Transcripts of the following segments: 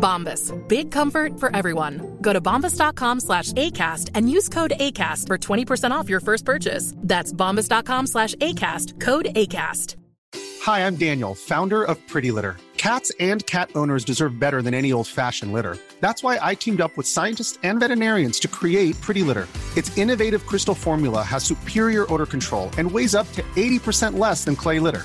Bombas. Big comfort for everyone. Go to bombas.com slash ACAST and use code ACAST for 20% off your first purchase. That's bombas.com slash ACAST. Code ACAST. Hi, I'm Daniel, founder of Pretty Litter. Cats and cat owners deserve better than any old-fashioned litter. That's why I teamed up with scientists and veterinarians to create Pretty Litter. Its innovative crystal formula has superior odor control and weighs up to 80% less than clay litter.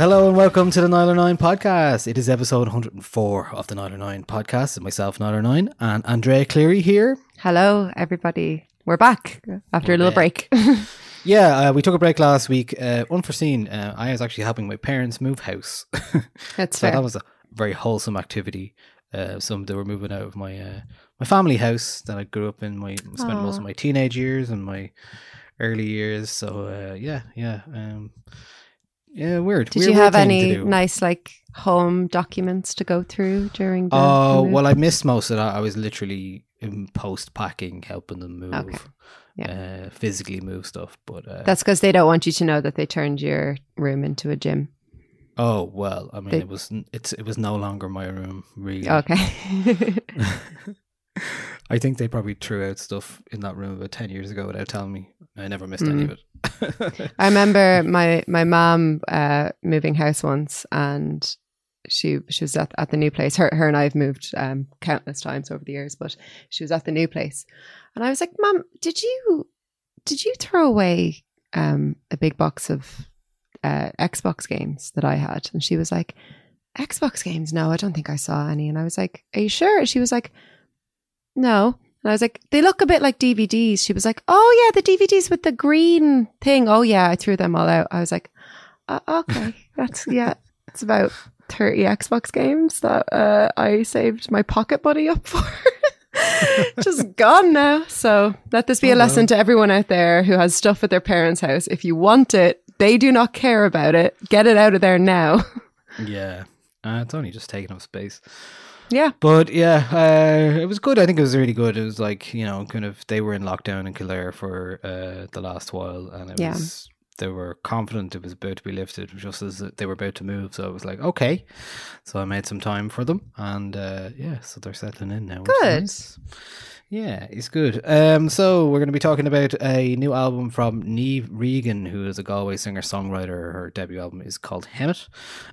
Hello and welcome to the Nialler9 podcast. It is episode 104 of the Nialler9 podcast. It's myself, Nialler9, and Andrea Cleary here. Hello, everybody. We're back after a little break. Yeah, uh, we took a break last week. Uh, unforeseen. Uh, I was actually helping my parents move house. That's so fair. that was a very wholesome activity. Uh, some they were moving out of my uh, my family house that I grew up in. My spent most of my teenage years and my early years. So uh, yeah, yeah, um, yeah. Weird. Did weird, you have any nice like home documents to go through during the? Oh move? well, I missed most of that. I was literally in post packing, helping them move, Okay. Yeah. uh, physically move stuff. But uh, That's because they don't want you to know that they turned your room into a gym. oh well. I mean, They- it was it's it was no longer my room. Really. Okay. I think they probably threw out stuff in that room about ten years ago without telling me. I never missed any of it. I remember my my mom uh, moving house once, and she she was at, at the new place. Her her and I have moved um, countless times over the years, but she was at the new place, and I was like, "Mom, did you did you throw away um, a big box of uh, Xbox games that I had?" And she was like, "Xbox games? No, I don't think I saw any." And I was like, "Are you sure?" She was like, "No." And I was like, they look a bit like DVDs. She was like, oh, yeah, the DVDs with the green thing. Oh, yeah, I threw them all out. I was like, uh, okay, that's, yeah, it's about 30 Xbox games that uh, I saved my pocket money up for. Just gone now. So let this be a Oh, lesson to everyone out there who has stuff at their parents' house. If you want it, they do not care about it. Get it out of there now. yeah, uh, it's only just taking up space. Yeah. But yeah, uh, it was good. I think it was really good. It was like you know, kind of they were in lockdown in Kildare for uh, the last while, and it Yeah. was they were confident it was about to be lifted just as they were about to move. So I was like, okay. So I made some time for them, and uh, yeah, so they're settling in now. Good. nice. Yeah, it's good. Um, so we're going to be talking about a new album from Niamh Regan, who is a Galway singer songwriter. Her debut album is called Hemet,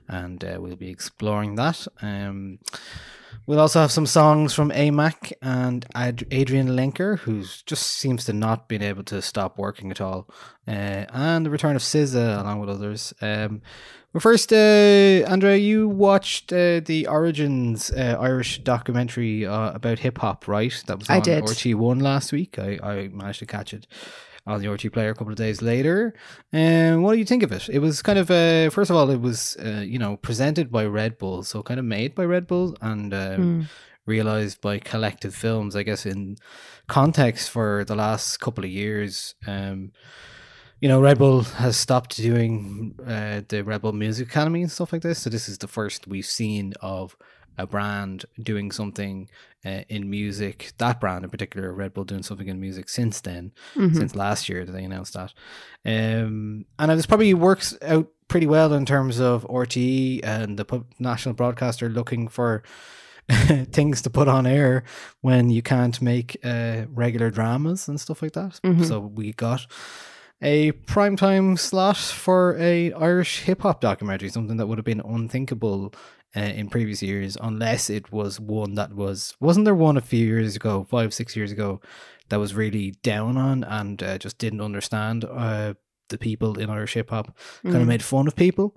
and uh, we'll be exploring that. Um, we'll also have some songs from AMAC and Ad- Adrianne Lenker, who just seems to not been able to stop working at all, uh, and the return of SZA along with others. Um, well, first, uh, Andrea, you watched uh, the Origins uh, Irish documentary uh, about hip hop, right? That was I on did. RT1 last week. I, I managed to catch it on the RT player a couple of days later. And what do you think of it? It was kind of, uh, first of all, it was, uh, you know, presented by Red Bull, so kind of made by Red Bull and um, Hmm. realized by Collective Films, I guess, in context for the last couple of years. Um, you know, Red Bull has stopped doing uh, the Red Bull Music Academy and stuff like this. So this is the first we've seen of a brand doing something uh, in music, that brand in particular, Red Bull doing something in music since then, since last year that they announced that. Um, and this probably works out pretty well in terms of RTE and the national broadcaster looking for things to put on air when you can't make uh, regular dramas and stuff like that. So we got a primetime slot for a Irish hip hop documentary, something that would have been unthinkable uh, in previous years, unless it was one that was wasn't there one a few years ago, five six years ago, that was really down on and uh, just didn't understand uh, the people in Irish hip hop, kind of made fun of people.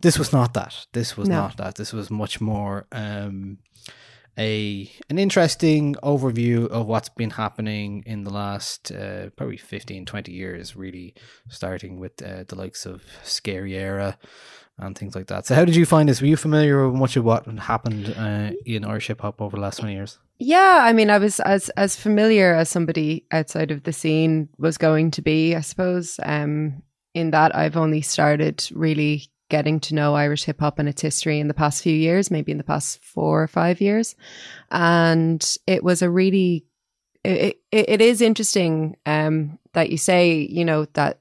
This was not that. This was No. not that. This was much more um, a an interesting overview of what's been happening in the last uh, probably 15 20 years really starting with uh, the likes of Scary Éire and things like that. So how did you find this? Were you familiar with much of what happened uh, in irish hip hop over the last 20 years? Yeah, I mean, I was as as familiar as somebody outside of the scene was going to be, I suppose. Um, in that I've only started really getting to know Irish hip hop and its history in the past few years, maybe in the past four or five years, and it was a really it it, it is interesting um, that you say you know that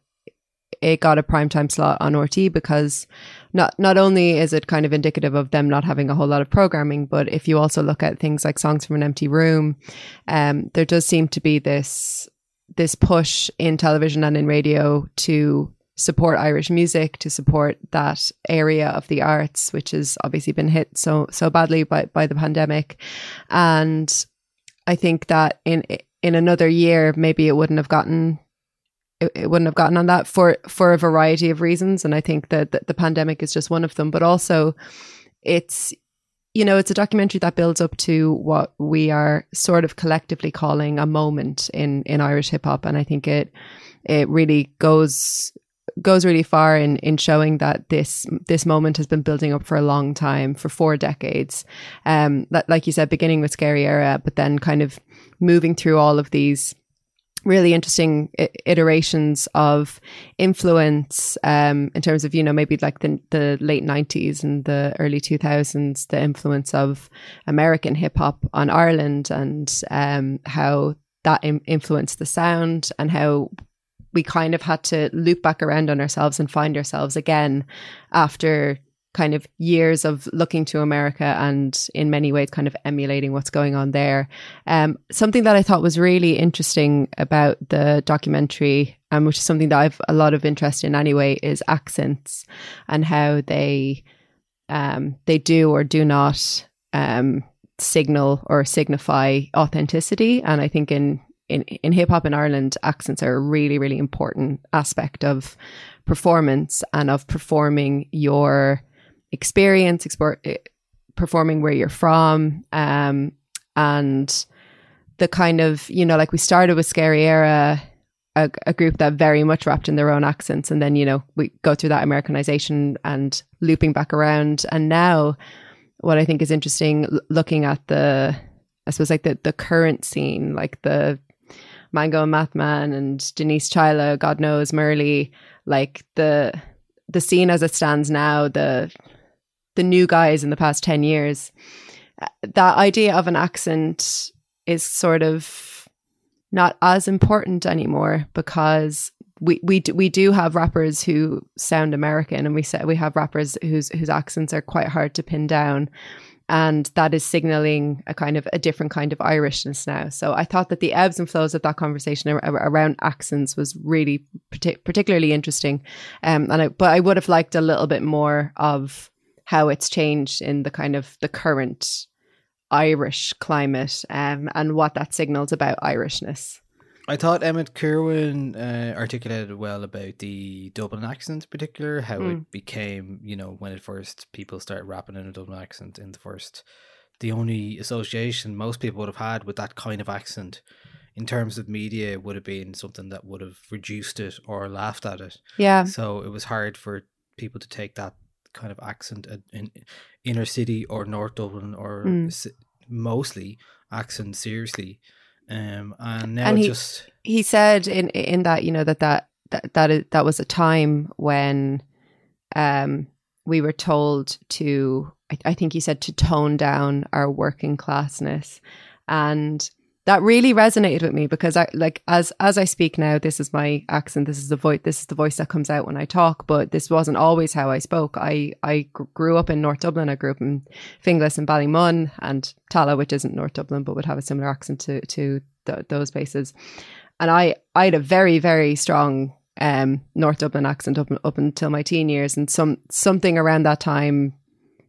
it got a primetime slot on RT because not not only is it kind of indicative of them not having a whole lot of programming, but if you also look at things like songs from an empty room, um, there does seem to be this this push in television and in radio to support Irish music, to support that area of the arts, which has obviously been hit so so badly by by the pandemic, and I think that in in another year maybe it wouldn't have gotten it, it wouldn't have gotten on that for for a variety of reasons. And i think that the, the pandemic is just one of them but also it's you know it's a documentary that builds up to what we are sort of collectively calling a moment in in irish hip hop. And i think it it really goes goes really far in in showing that this this moment has been building up for a long time for four decades. Um li- like you said beginning with Scary Éire but then kind of moving through all of these really interesting iterations of influence um, in terms of you know maybe like the the late 90s and the early 2000s the influence of American hip hop on Ireland and um, how that Im- influenced the sound and how we kind of had to loop back around on ourselves and find ourselves again after kind of years of looking to America and in many ways kind of emulating what's going on there. Um, something that I thought was really interesting about the documentary, um, which is something that I've a lot of interest in anyway, is accents and how they um, they do or do not um, signal or signify authenticity. And I think in in, in hip hop in Ireland, accents are a really, really important aspect of performance and of performing your experience, eh, performing where you're from, um, and the kind of you know, like we started with Scary Éire, a, a group that very much wrapped in their own accents, and then you know we go through that Americanization and looping back around, and now what I think is interesting, looking at the, I suppose like the the current scene, like the Mango and Mathman and Denise Chaila, God knows Murli, like the the scene as it stands now, the the new guys in the past 10 years, that idea of an accent is sort of not as important anymore because we we do, we do have rappers who sound American and we say we have rappers whose whose accents are quite hard to pin down and that is signaling a kind of a different kind of Irishness now. So I thought that the ebbs and flows of that conversation ar- around accents was really partic- particularly interesting. Um, and I, but I would have liked a little bit more of how it's changed in the kind of the current Irish climate um, and what that signals about Irishness. I thought Emmet Kirwan uh, articulated well about the Dublin accent, in particular, how Mm. it became, you know, when at first people started rapping in a Dublin accent. In the first, the only association most people would have had with that kind of accent, in terms of media, would have been something that would have reduced it or laughed at it. Yeah. So it was hard for people to take that kind of accent in, in inner city or North Dublin or Mm. s- mostly accent seriously. Um, and now And he- just he said in in that you know that that that that, is, that was a time when um we were told to I, I think he said to tone down our working classness. And that really resonated with me because I like as as I speak now, this is my accent, this is the voice this is the voice that comes out when I talk, but this wasn't always how I spoke. I I grew up in North Dublin, I grew up in Finglas and Ballymun and Tallaght, which isn't North Dublin, but would have a similar accent to to th- those places. And I I had a very very strong um North Dublin accent up up until my teen years, and some something around that time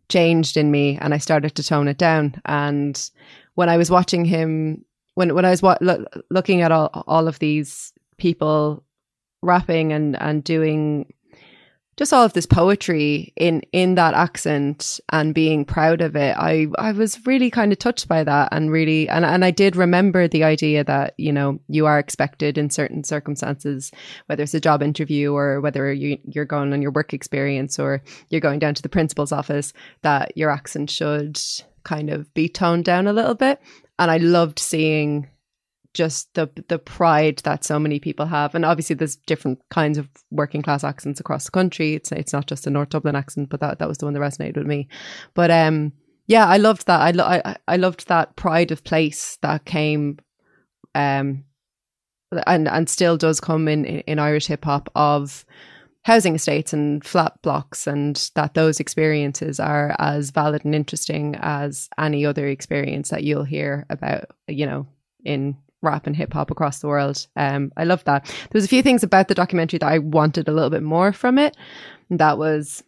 changed in me, and I started to tone it down. And when I was watching him, when when I was wa- lo- looking at all all of these people rapping and and doing just all of this poetry in in that accent and being proud of it i i was really kind of touched by that and really and and i did remember the idea that you know you are expected in certain circumstances whether it's a job interview or whether you you're going on your work experience or you're going down to the principal's office that your accent should kind of be toned down a little bit and i loved seeing just the the pride that so many people have, and obviously there's different kinds of working class accents across the country. It's it's not just a North Dublin accent, but that that was the one that resonated with me. But um, yeah, I loved that. I lo- I I loved that pride of place that came, um, and and still does come in in, in Irish hip hop of housing estates and flat blocks and that those experiences are as valid and interesting as any other experience that you'll hear about you know in rap and hip hop across the world. Um, I love that. There was a few things about the documentary that I wanted a little bit more from it. And that was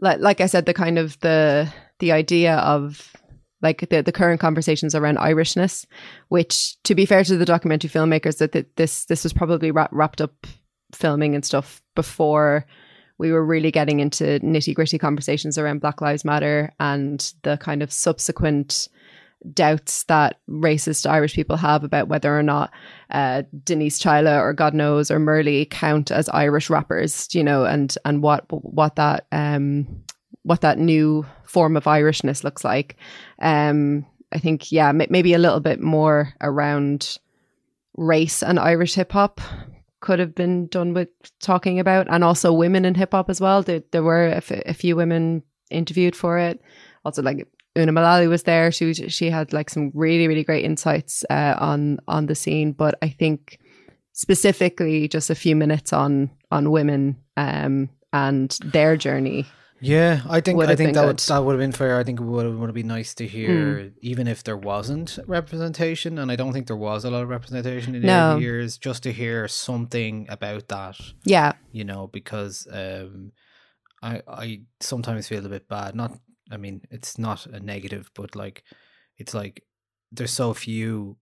like like I said, the kind of the the idea of like the, the current conversations around Irishness, which to be fair to the documentary filmmakers, that that this this was probably wra- wrapped up filming and stuff before we were really getting into nitty gritty conversations around Black Lives Matter and the kind of subsequent doubts that racist Irish people have about whether or not uh, Denise Chaila or God knows or Murli count as Irish rappers, you know, and and what what that um what that new form of Irishness looks like. Um, I think yeah, maybe a little bit more around race and Irish hip hop could have been done with talking about, and also women in hip hop as well. There, there were a, f- a few women interviewed for it. Also, like Una Mullally was there. She was, she had like some really really great insights uh, on on the scene. But I think specifically just a few minutes on on women um, and their journey. Yeah, I think I think that would, that would have been fair. I think it would have, would have been nice to hear, even if there wasn't representation, and I don't think there was a lot of representation in the No. early years, just to hear something about that, Yeah, you know, because um, I I sometimes feel a bit bad. Not, I mean, it's not a negative, but like, it's like there's so few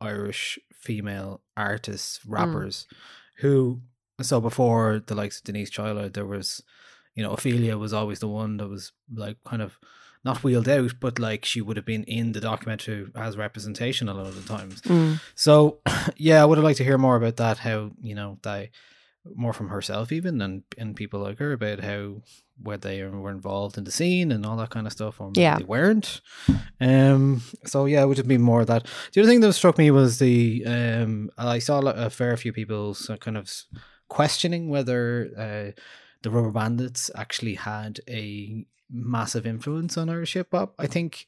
Irish female artists, rappers, who. So before the likes of Denise Chaila, there was, you know, Ophelia was always the one that was like kind of not wheeled out, but like she would have been in the documentary as representation a lot of the times. Mm. So yeah, I would have liked to hear more about that. How you know that more from herself even and and people like her about how where they were involved in the scene and all that kind of stuff or maybe Yeah. they weren't um so yeah it would have been more of that the other thing that struck me was the um i saw a a fair few people kind of questioning whether uh the Rubberbandits actually had a massive influence on irish hip hop i think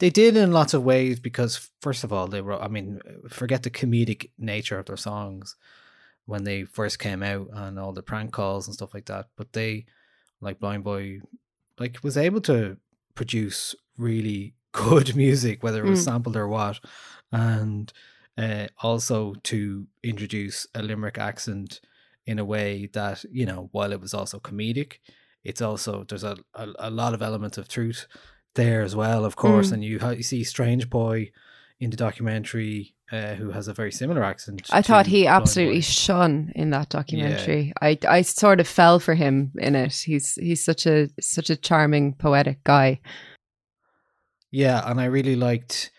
they did in lots of ways because first of all they were i mean forget the comedic nature of their songs when they first came out and all the prank calls and stuff like that but they like Blindboy like was able to produce really good music whether it was Mm. sampled or what and uh, also to introduce a limerick accent in a way that you know while it was also comedic it's also there's a, a, a lot of elements of truth there as well of course Mm. and you, you see strange boy in the documentary uh, who has a very similar accent I thought he absolutely Boy. shone in that documentary. I I sort of fell for him in it. He's he's such a such a charming poetic guy. Yeah, and I really liked.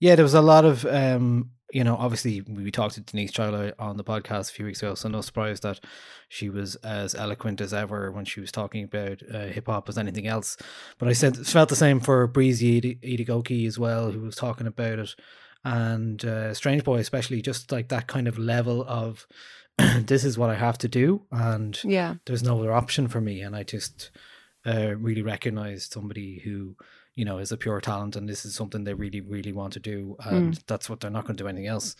Yeah, there was a lot of, um, you know, obviously we talked to Denise Chaila on the podcast a few weeks ago, so no surprise that she was as eloquent as ever when she was talking about uh, hip hop as anything else. But I said felt the same for Breezy Idi- Idigoki as well, who was talking about it, and uh, Strange Boy especially, just like that kind of level of this is what I have to do, and Yeah. there's no other option for me and i just uh, really recognized somebody who you know is a pure talent, and this is something they really really want to do, and that's what they're not going to do anything else.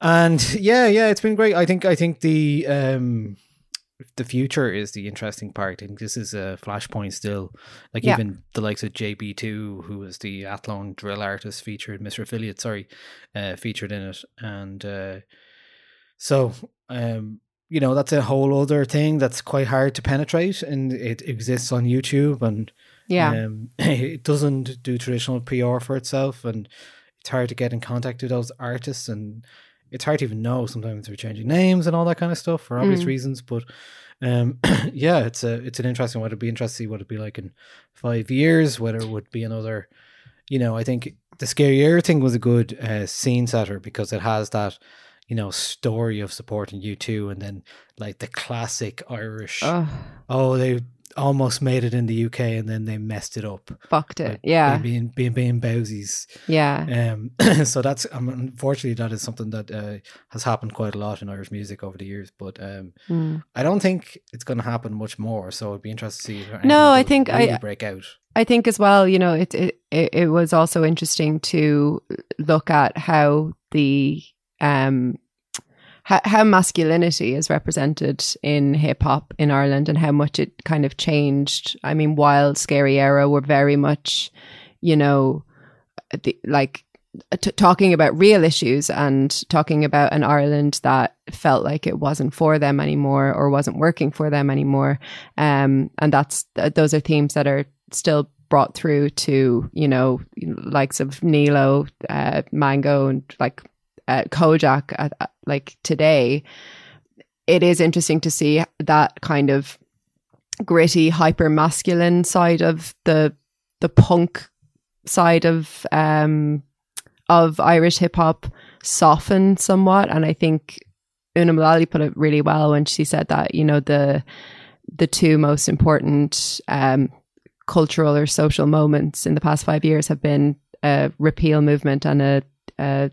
And yeah, yeah, it's been great. I think I think the um the future is the interesting part. I think this is a flashpoint still. Like Yeah. even the likes of JB2, who was the Athlone drill artist featured, Mr. Affiliate, sorry, uh, featured in it. And uh, so, um, you know, that's a whole other thing that's quite hard to penetrate and it exists on YouTube and Yeah. um, it doesn't do traditional PR for itself, and it's hard to get in contact with those artists, and it's hard to even know. Sometimes they're changing names and all that kind of stuff for obvious Mm. reasons. But um, yeah, it's a it's an interesting one. It'd be interesting to see what it'd be like in five years. Whether it would be another, you know, I think the Scary Éire thing was a good uh, scene setter because it has that. You know, story of supporting U2, and then like the classic Irish oh, they almost made it in the UK and then they messed it up. fucked it. Like, yeah. being being being bowsies. Yeah. Um, so that's um, unfortunately that is something that uh, has happened quite a lot in Irish music over the years. But um, Mm. I don't think it's going to happen much more. So it'd be interesting to see. If No, I think I- break out. I think as well, you know, it, it it it was also interesting to look at how the um how, how masculinity is represented in hip hop in Ireland and how much it kind of changed. I mean, while Scary Éire were very much, you know, the, like t- talking about real issues and talking about an Ireland that felt like it wasn't for them anymore or wasn't working for them anymore. Um, and that's th- those are themes that are still brought through to you know likes of Nealo, uh, Mango, and like uh, Kojaque. Uh, uh, like today, it is interesting to see that kind of gritty, hyper masculine side of the the punk side of um of Irish hip hop soften somewhat, and I think Una Mullally put it really well when she said that you know the the two most important um, cultural or social moments in the past five years have been a repeal movement and a, a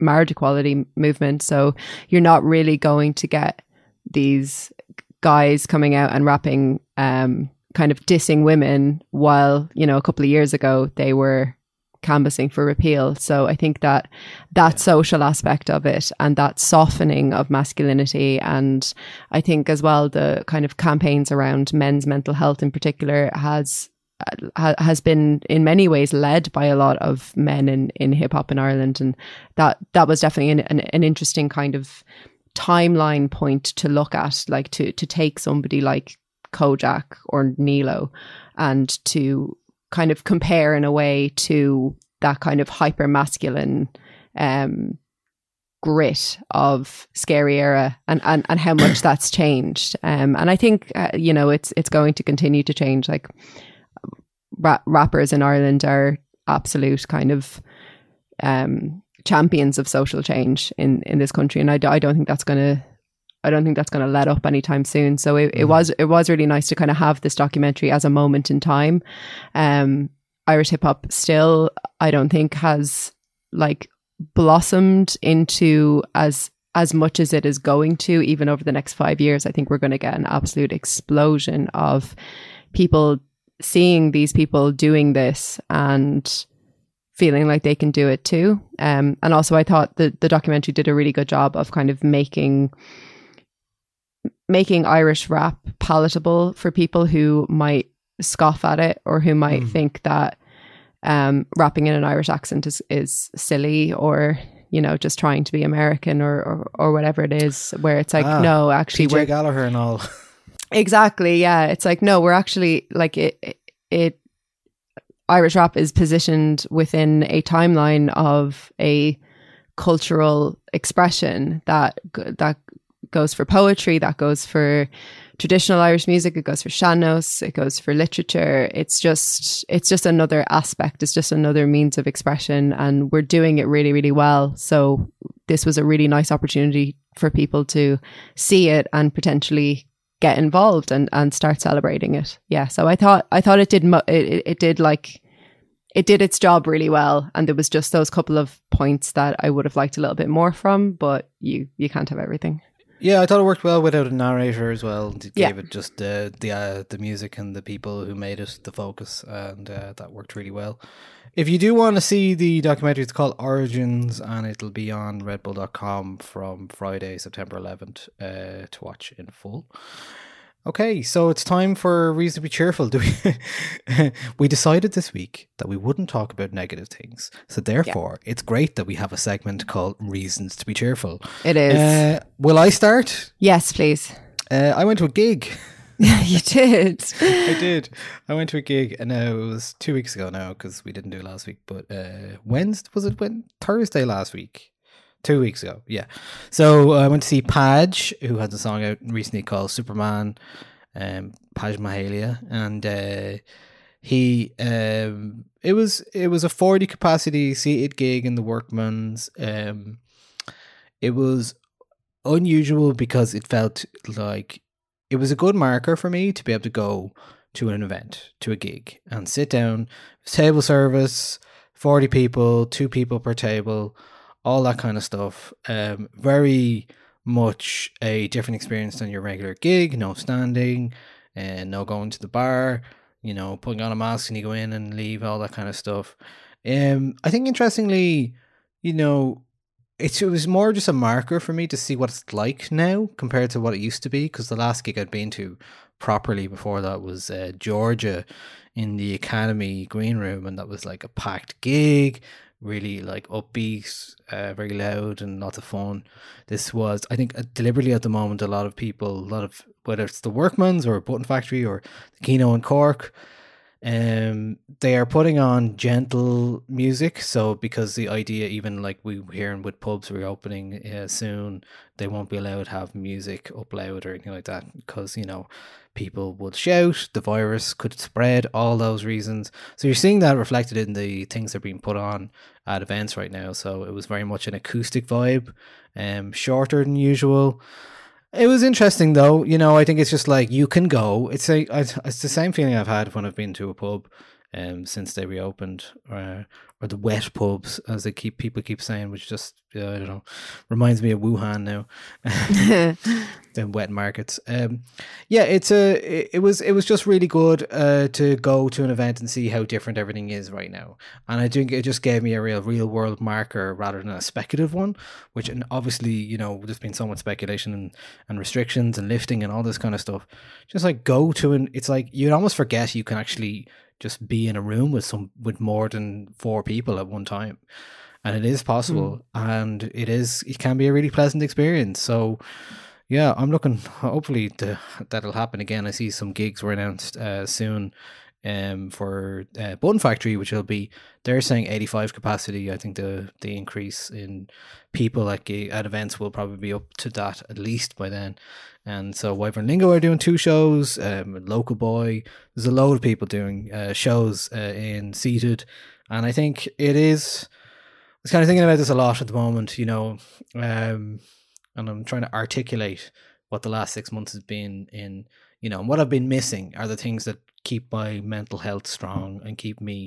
marriage equality movement. So you're not really going to get these guys coming out and rapping um, kind of dissing women while you know a couple of years ago they were canvassing for repeal. So I think that that social aspect of it and that softening of masculinity, and I think as well the kind of campaigns around men's mental health in particular has ha- has been in many ways led by a lot of men in in hip hop in Ireland, and that that was definitely an, an, an interesting kind of timeline point to look at, like to to take somebody like Kojaque or Nealo and to kind of compare in a way to that kind of hyper masculine um, grit of Scary Éire and, and, and how much that's changed. Um, and I think, uh, you know, it's, it's going to continue to change. Like ra- rappers in Ireland are absolute kind of, um, champions of social change in, in this country. And I, d- I don't think that's going to, I don't think that's going to let up anytime soon. So it, it was it was really nice to kind of have this documentary as a moment in time. Um, Irish hip hop still, I don't think, has like blossomed into as as much as it is going to, even over the next five years. I think we're going to get an absolute explosion of people seeing these people doing this and feeling like they can do it too. Um, and also, I thought the the documentary did a really good job of kind of making making Irish rap palatable for people who might scoff at it or who might Mm. think that um, rapping in an Irish accent is, is silly or you know just trying to be American or, or or whatever it is where it's like Ah, no actually we're PJ Gallagher and all. Exactly. Yeah. It's like, no, we're actually like it, it, Irish rap is positioned within a timeline of a cultural expression that, that goes for poetry, that goes for traditional Irish music, it goes for sean-nós, it goes for literature. It's just, it's just another aspect. It's just another means of expression and we're doing it really, really well. So this was a really nice opportunity for people to see it and potentially get involved and, and start celebrating it. Yeah. So I thought I thought it did mo- it, it- did like it did its job really well, and there was just those couple of points that I would have liked a little bit more from, but you you can't have everything. Yeah, I thought it worked well without a narrator as well. It Yeah. gave it just uh, the uh, the music and the people who made it the focus, and uh, that worked really well. If you do want to see the documentary, it's called Origins, and it'll be on RedBull.com from Friday, September 11th, uh, to watch in full. Okay, so it's time for reason to be cheerful. Do we? we decided this week that we wouldn't talk about negative things, so therefore, it's great that we have a segment called "Reasons to Be Cheerful." It is. Uh, will I start? yes, please. Uh, I went to a gig. you did. I did. I went to a gig, and uh, it was two weeks ago now because we didn't do it last week. But uh, Wednesday was it? When Thursday last week, two weeks ago. Yeah. So uh, I went to see Paj, who has a song out recently called Superman. Um, Paj Mahalia, and uh, he um, it was it was a forty capacity seated gig in the Workman's. Um, it was unusual because it felt like it was a good marker for me to be able to go to an event, to a gig, and sit down, table service, 40 people, two people per table, all that kind of stuff. Um, very much a different experience than your regular gig, no standing, and no going to the bar, you know, putting on a mask and you go in and leave, all that kind of stuff. Um, I think interestingly, you know, it was more just a marker for me to see what it's like now compared to what it used to be. Because the last gig I'd been to properly before that was uh, Georgia in the Academy green room, and that was like a packed gig, really like upbeat, uh, very loud, and lots of fun. This was, I think, uh, deliberately at the moment, a lot of people, a lot of whether it's the Workman's or Button Factory or the Kino in Cork, um, they are putting on gentle music. So because the idea, even like we hearing with pubs reopening uh, soon, they won't be allowed to have music up loud or anything like that because you know people would shout, the virus could spread, all those reasons. So you're seeing that reflected in the things that are being put on at events right now. So it was very much an acoustic vibe, um, shorter than usual. It was interesting though. You know, I think it's just like you can go. It's a it's the same feeling I've had when I've been to a pub um since they reopened uh, or the wet pubs as they keep people keep saying which just uh, I don't know reminds me of Wuhan now. the wet markets. Um yeah, it's a it, it was it was just really good uh to go to an event and see how different everything is right now. And I think it just gave me a real real world marker rather than a speculative one, which and obviously, you know, there's been so much speculation and, and restrictions and lifting and all this kind of stuff. Just like go to an it's like you'd almost forget you can actually just be in a room with some with more than four people at one time. And it is possible and it is it can be a really pleasant experience. So yeah, I'm looking. Hopefully, to, that'll happen again. I see some gigs were announced uh, soon um, for uh, Factory, which will be they're saying 85 capacity. I think the the increase in people at at events will probably be up to that at least by then. And so Wyvern Lingo are doing two shows. Um, Local Boy, there's a load of people doing uh, shows uh, in seated, and I think it is. I was kind of thinking about this a lot at the moment. You know, um, and I'm trying to articulate what the last six months has been in, you know, and what I've been missing are the things that keep my mental health strong and keep me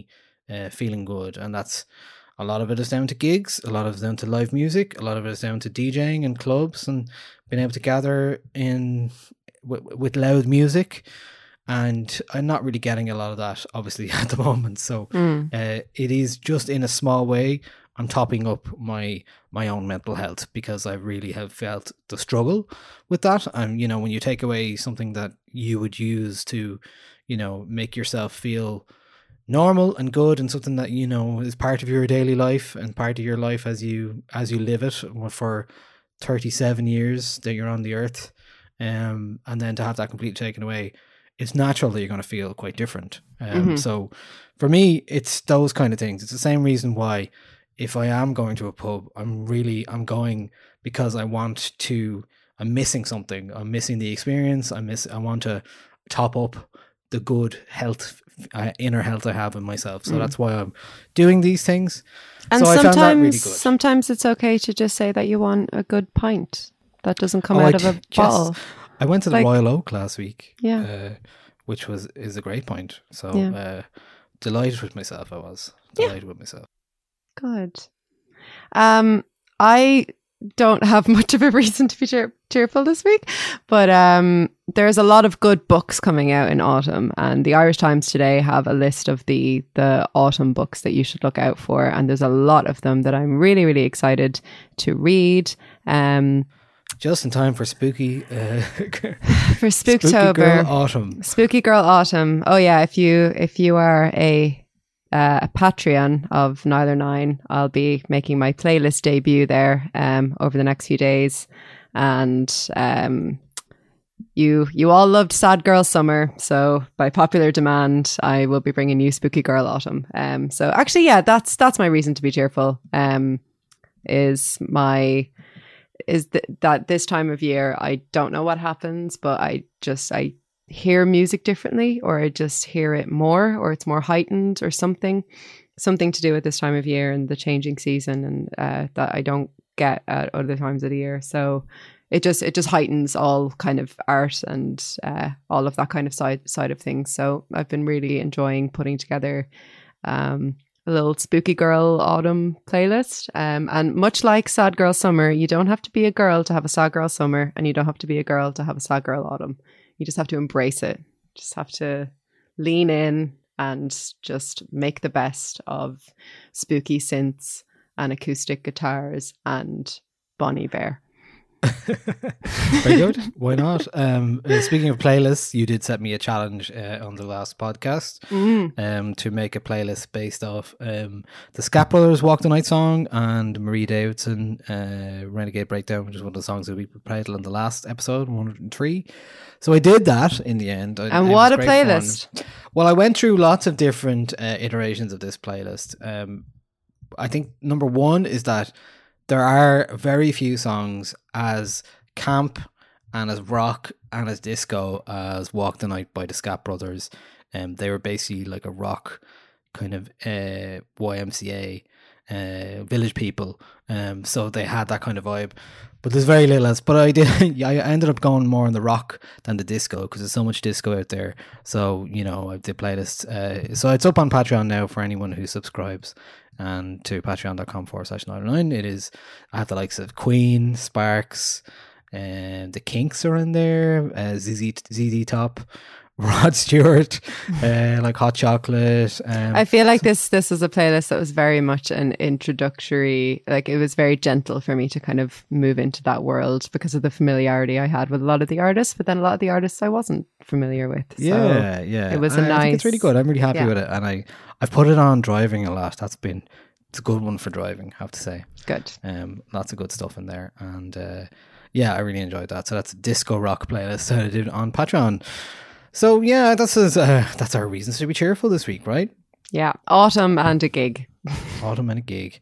uh, feeling good. And that's a lot of it is down to gigs, a lot of it is down to live music, a lot of it is down to DJing and clubs and being able to gather in w- with loud music. And I'm not really getting a lot of that, obviously, at the moment. So Mm. uh, it is just in a small way. I'm topping up my my own mental health because I really have felt the struggle with that. And you know, when you take away something that you would use to, you know, make yourself feel normal and good and something that you know is part of your daily life and part of your life as you as you live it for 37 years that you're on the earth um and then to have that completely taken away it's natural that you're going to feel quite different. Um Mhm. so for me it's those kind of things. It's the same reason why if i am going to a pub i'm really i'm going because i want to i'm missing something. I'm missing the experience. I miss i want to top up the good health uh, inner health i have in myself so Mm. that's why i'm doing these things And so i that really sometimes, sometimes it's okay to just say that you want a good pint that doesn't come Oh, I out of a yes. bottle. I went to the Like- Royal Oak last week. Yeah. Uh, which was is a great point. So Yeah. uh, delighted with myself. I was Yeah. delighted with myself. Good. Um, I don't have much of a reason to be cheer- cheerful this week, but um, there's a lot of good books coming out in autumn, and the Irish Times today have a list of the the autumn books that you should look out for, and there's a lot of them that I'm really really excited to read. Um, Just in time for spooky, uh, for spooky Spooktober, girl autumn. Spooky Girl Autumn. Oh yeah, if you if you are a uh, a Patreon of Nialler9, I'll be making my playlist debut there um, over the next few days, and um, you you all loved Sad Girl Summer, so by popular demand, I will be bringing you Spooky Girl Autumn. Um, so actually, yeah, that's that's my reason to be cheerful. Um, is my is th- that this time of year I don't know what happens, but I just I hear music differently, or I just hear it more, or it's more heightened, or something, something to do with this time of year and the changing season, and uh, that I don't get at other times of the year. So it just it just heightens all kind of art and uh, all of that kind of side side of things. So I've been really enjoying putting together. Um, a little spooky girl autumn playlist. Um, and much like sad girl summer, you don't have to be a girl to have a sad girl summer, and you don't have to be a girl to have a sad girl autumn. You just have to embrace it. Just have to lean in and just make the best of spooky synths and acoustic guitars and Bon Iver. Very good. Why not? Um, uh, speaking of playlists, you did set me a challenge uh, on the last podcast um, to make a playlist based off um, the Scat Brothers Walk the Night song and Marie Davidson uh, Renegade Breakdown, which is one of the songs that we played on the last episode, 103. So I did that in the end. And it what a great fun. playlist. Well, I went through lots of different uh, iterations of this playlist. Um, I think number one is that there are very few songs as camp and as rock and as disco as Walk the Night by the Scat Brothers. Um, they were basically like a rock kind of uh, YMCA uh, village people. Um, so they had that kind of vibe. But there's very little else. But I did. I ended up going more on the rock than the disco because there's so much disco out there. So you know, I did playlists. Uh, so it's up on Patreon now for anyone who subscribes. And to patreon.com forward slash 99. It is, I have the likes of Queen, Sparks, and the Kinks are in there, uh, ZZ, ZZ Top, Rod Stewart, uh, like Hot Chocolate. Um, I feel like this this was a playlist that was very much an introductory. Like it was very gentle for me to kind of move into that world because of the familiarity I had with a lot of the artists, but then a lot of the artists I wasn't familiar with. So Yeah, yeah. it was a I, I think it's really good. I'm really happy yeah. with it, and I I've put it on driving a lot. That's been it's a good one for driving. I have to say. good. Um, lots of good stuff in there, and uh, yeah, I really enjoyed that. So that's a disco rock playlist that I did on Patreon. So yeah, that's his, uh, that's our reasons to be cheerful this week, right? Yeah, autumn and a gig. Autumn and a gig.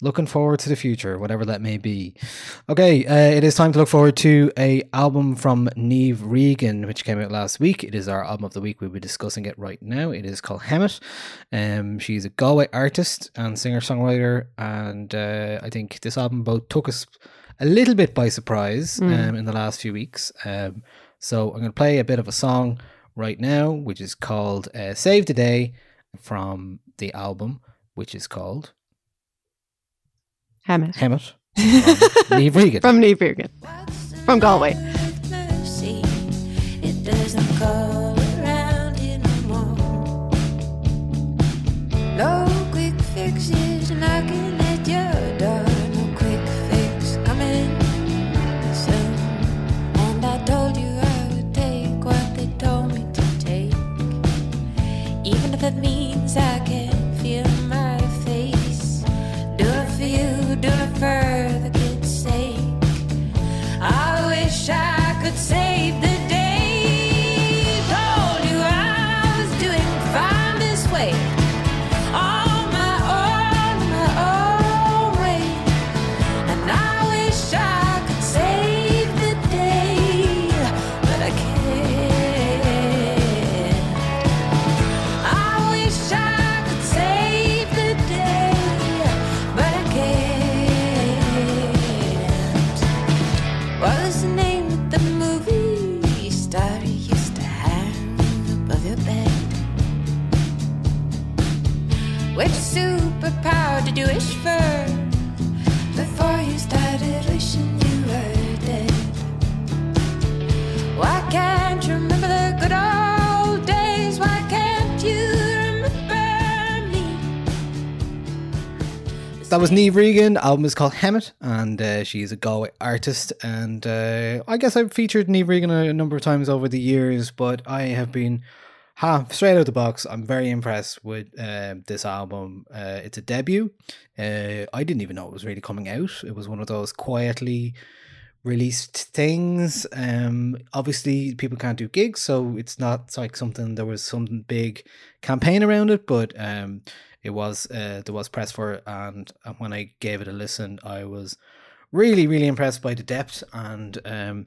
Looking forward to the future, whatever that may be. Okay, uh, it is time to look forward to a album from Niamh Regan, which came out last week. It is our album of the week. We'll be discussing it right now. It is called Hemet. Um, she's a Galway artist and singer songwriter, and uh, I think this album both took us a little bit by surprise um, in the last few weeks. Um, so I'm going to play a bit of a song right now, which is called uh, "Save the Day" from the album, which is called Hammett. Hemet from Niamh Regan. From Niamh Regan. From Galway. That was Niamh Regan. Album is called Hemet, and uh, she's a Galway artist. And uh, I guess I've featured Niamh Regan a, number of times over the years, but I have been ha, straight out of the box. I'm very impressed with uh, this album. Uh, it's a debut. Uh, I didn't even know it was really coming out. It was one of those quietly released things. Um, obviously, people can't do gigs, so it's not like something. There was some big campaign around it, but um, it was uh, there was press for it, and when I gave it a listen, I was really, really impressed by the depth and um,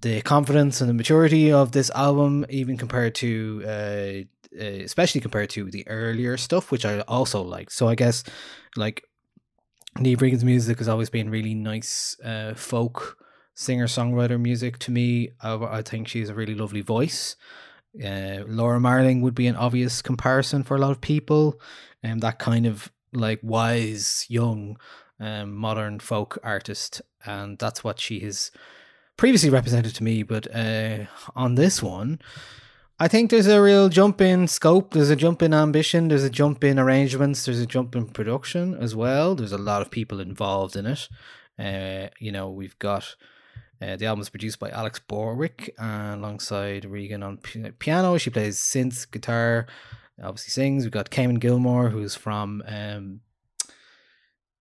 the confidence and the maturity of this album, even compared to. Uh, uh, especially compared to the earlier stuff, which I also like. So I guess like Niamh Regan's music has always been really nice uh, folk singer songwriter music to me. I, I think she has a really lovely voice. Uh, Laura Marling would be an obvious comparison for a lot of people, um, that kind of like wise young um, modern folk artist, and that's what she has previously represented to me. But uh, on this one, I think there's a real jump in scope. There's a jump in ambition. There's a jump in arrangements. There's a jump in production as well. There's a lot of people involved in it. Uh, you know, we've got uh, the album is produced by Alex Borwick uh, alongside Regan on p- piano. She plays synth, guitar, obviously sings. We've got Caimin Gilmore, who's from um,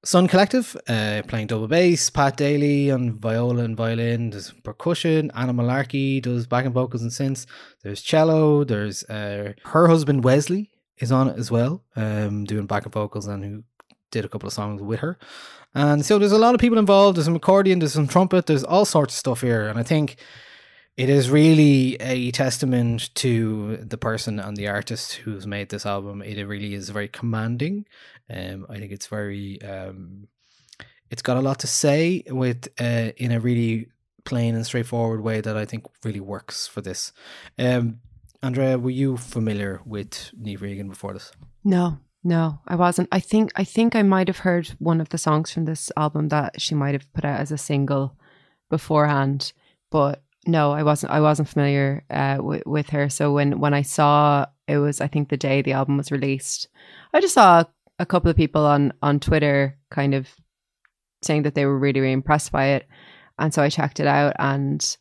Sun Collective, uh, playing double bass. Pat Daly on viola and violin. There's percussion. Anna Malarkey does backing vocals and synths. There's cello. There's uh, her husband Wesley is on it as well, um, doing backing vocals and who did a couple of songs with her. And so there's a lot of people involved. There's some accordion, there's some trumpet, there's all sorts of stuff here. And I think it is really a testament to the person and the artist who's made this album. It really is very commanding. Um, I think it's very, um, it's got a lot to say with uh, in a really plain and straightforward way that I think really works for this. Um, Andrea, were you familiar with Niamh Regan before this? No, no, I wasn't. I think I think I might have heard one of the songs from this album that she might have put out as a single beforehand, but no, I wasn't. I wasn't familiar uh, with with her. So when when I saw it was, I think the day the album was released, I just saw a couple of people on on Twitter kind of saying that they were really really impressed by it, and so I checked it out and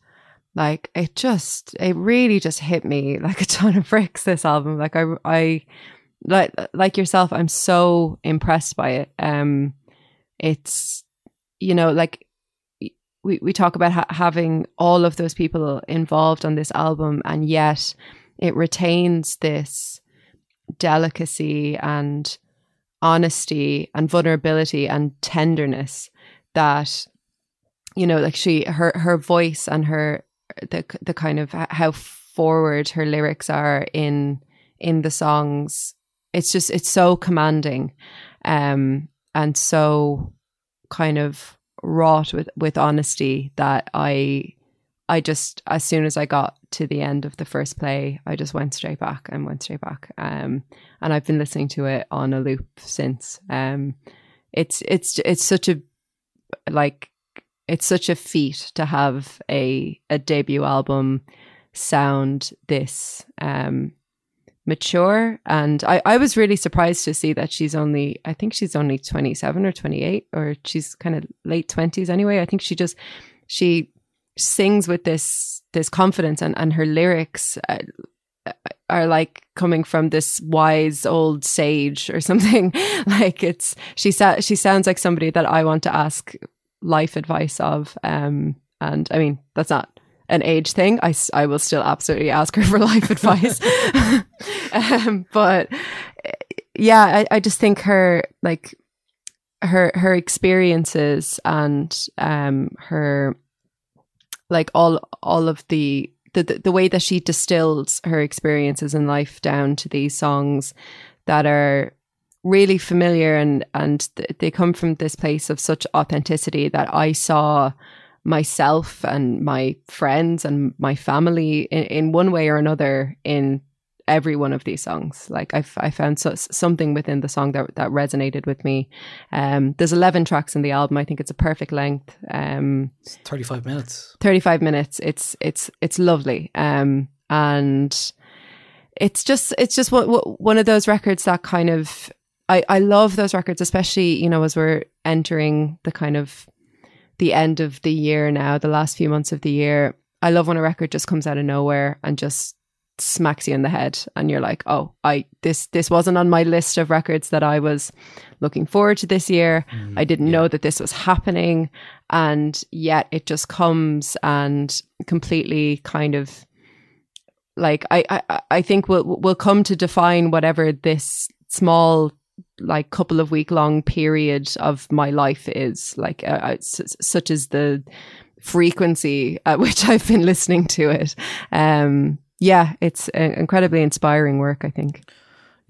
like it just it really just hit me like a ton of bricks. This album, like I I like like yourself, I'm so impressed by it. Um, it's you know like we we talk about ha- having all of those people involved on this album, and yet it retains this delicacy and honesty and vulnerability and tenderness that you know like she her her voice and her the the kind of how forward her lyrics are in in the songs it's just it's so commanding um and so kind of wrought with with honesty that i i just as soon as i got to the end of the first play i just went straight back and went straight back. Um and i've been listening to it on a loop since. Um it's it's it's such a like it's such a feat to have a a debut album sound this um mature. And I, I was really surprised to see that she's only i think she's only 27 or 28 or she's kind of late 20s anyway. I think she just she sings with this this confidence and and her lyrics uh, are like coming from this wise old sage or something. Like it's she sa- she sounds like somebody that i want to ask life advice of um and i mean that's not an age thing, I, I will still absolutely ask her for life advice. um, but yeah, I, I just think her like her her experiences and um her like all all of the the the way that she distills her experiences in life down to these songs that are really familiar and and th- they come from this place of such authenticity that I saw myself and my friends and my family in, in one way or another in every one of these songs. Like I, I found so, something within the song that that resonated with me. Um, there's 11 tracks in the album. I think it's a perfect length. Um, it's 35 minutes. 35 minutes. It's it's it's lovely. Um, and it's just it's just one one of those records that kind of I, I love those records, especially, you know, as we're entering the kind of the end of the year now, the last few months of the year. I love when a record just comes out of nowhere and just smacks you in the head and you're like, oh, I this this wasn't on my list of records that I was looking forward to this year. Mm, I didn't know that this was happening. And yet it just comes and completely kind of like I, I I think we'll we'll come to define whatever this small like couple of week long period of my life is like uh, uh, such as the frequency at which I've been listening to it. Um, yeah, it's uh, incredibly inspiring work. I think.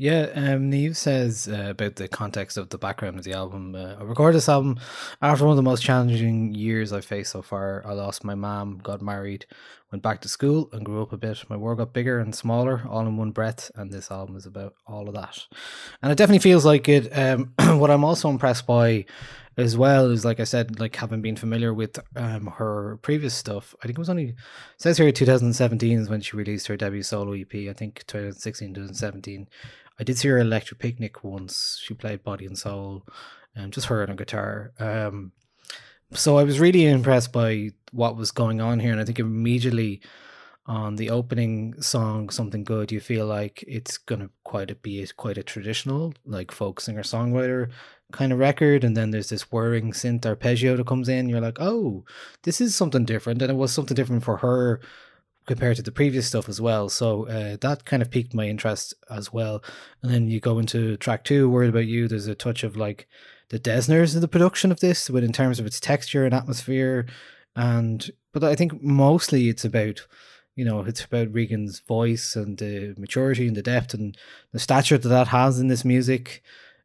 Yeah, um, Niamh says uh, about the context of the background of the album. Uh, I recorded this album after one of the most challenging years I've faced so far. I lost my mom, got married, went back to school, and grew up a bit. My world got bigger and smaller all in one breath, and this album is about all of that. And it definitely feels like it. Um, what I'm also impressed by as well is, like I said, like having been familiar with um, her previous stuff. I think it was only, it says here 2017 is when she released her debut solo EP. I think 2016, 2017. I did see her at Electric Picnic once. She played Body and Soul, and just her on a guitar. Um, so I was really impressed by what was going on here, and I think immediately on the opening song, "Something Good," you feel like it's gonna quite a, be quite a traditional, like folk singer songwriter kind of record, and then there's this whirring synth arpeggio that comes in. You're like, oh, this is something different, and it was something different for her compared to the previous stuff as well. So uh, that kind of piqued my interest as well. And then you go into track two, "Worried About You." There's a touch of like the Dessners in the production of this, but in terms of its texture and atmosphere, and but I think mostly it's about you know it's about Regan's voice and the maturity and the depth and the stature that that has in this music.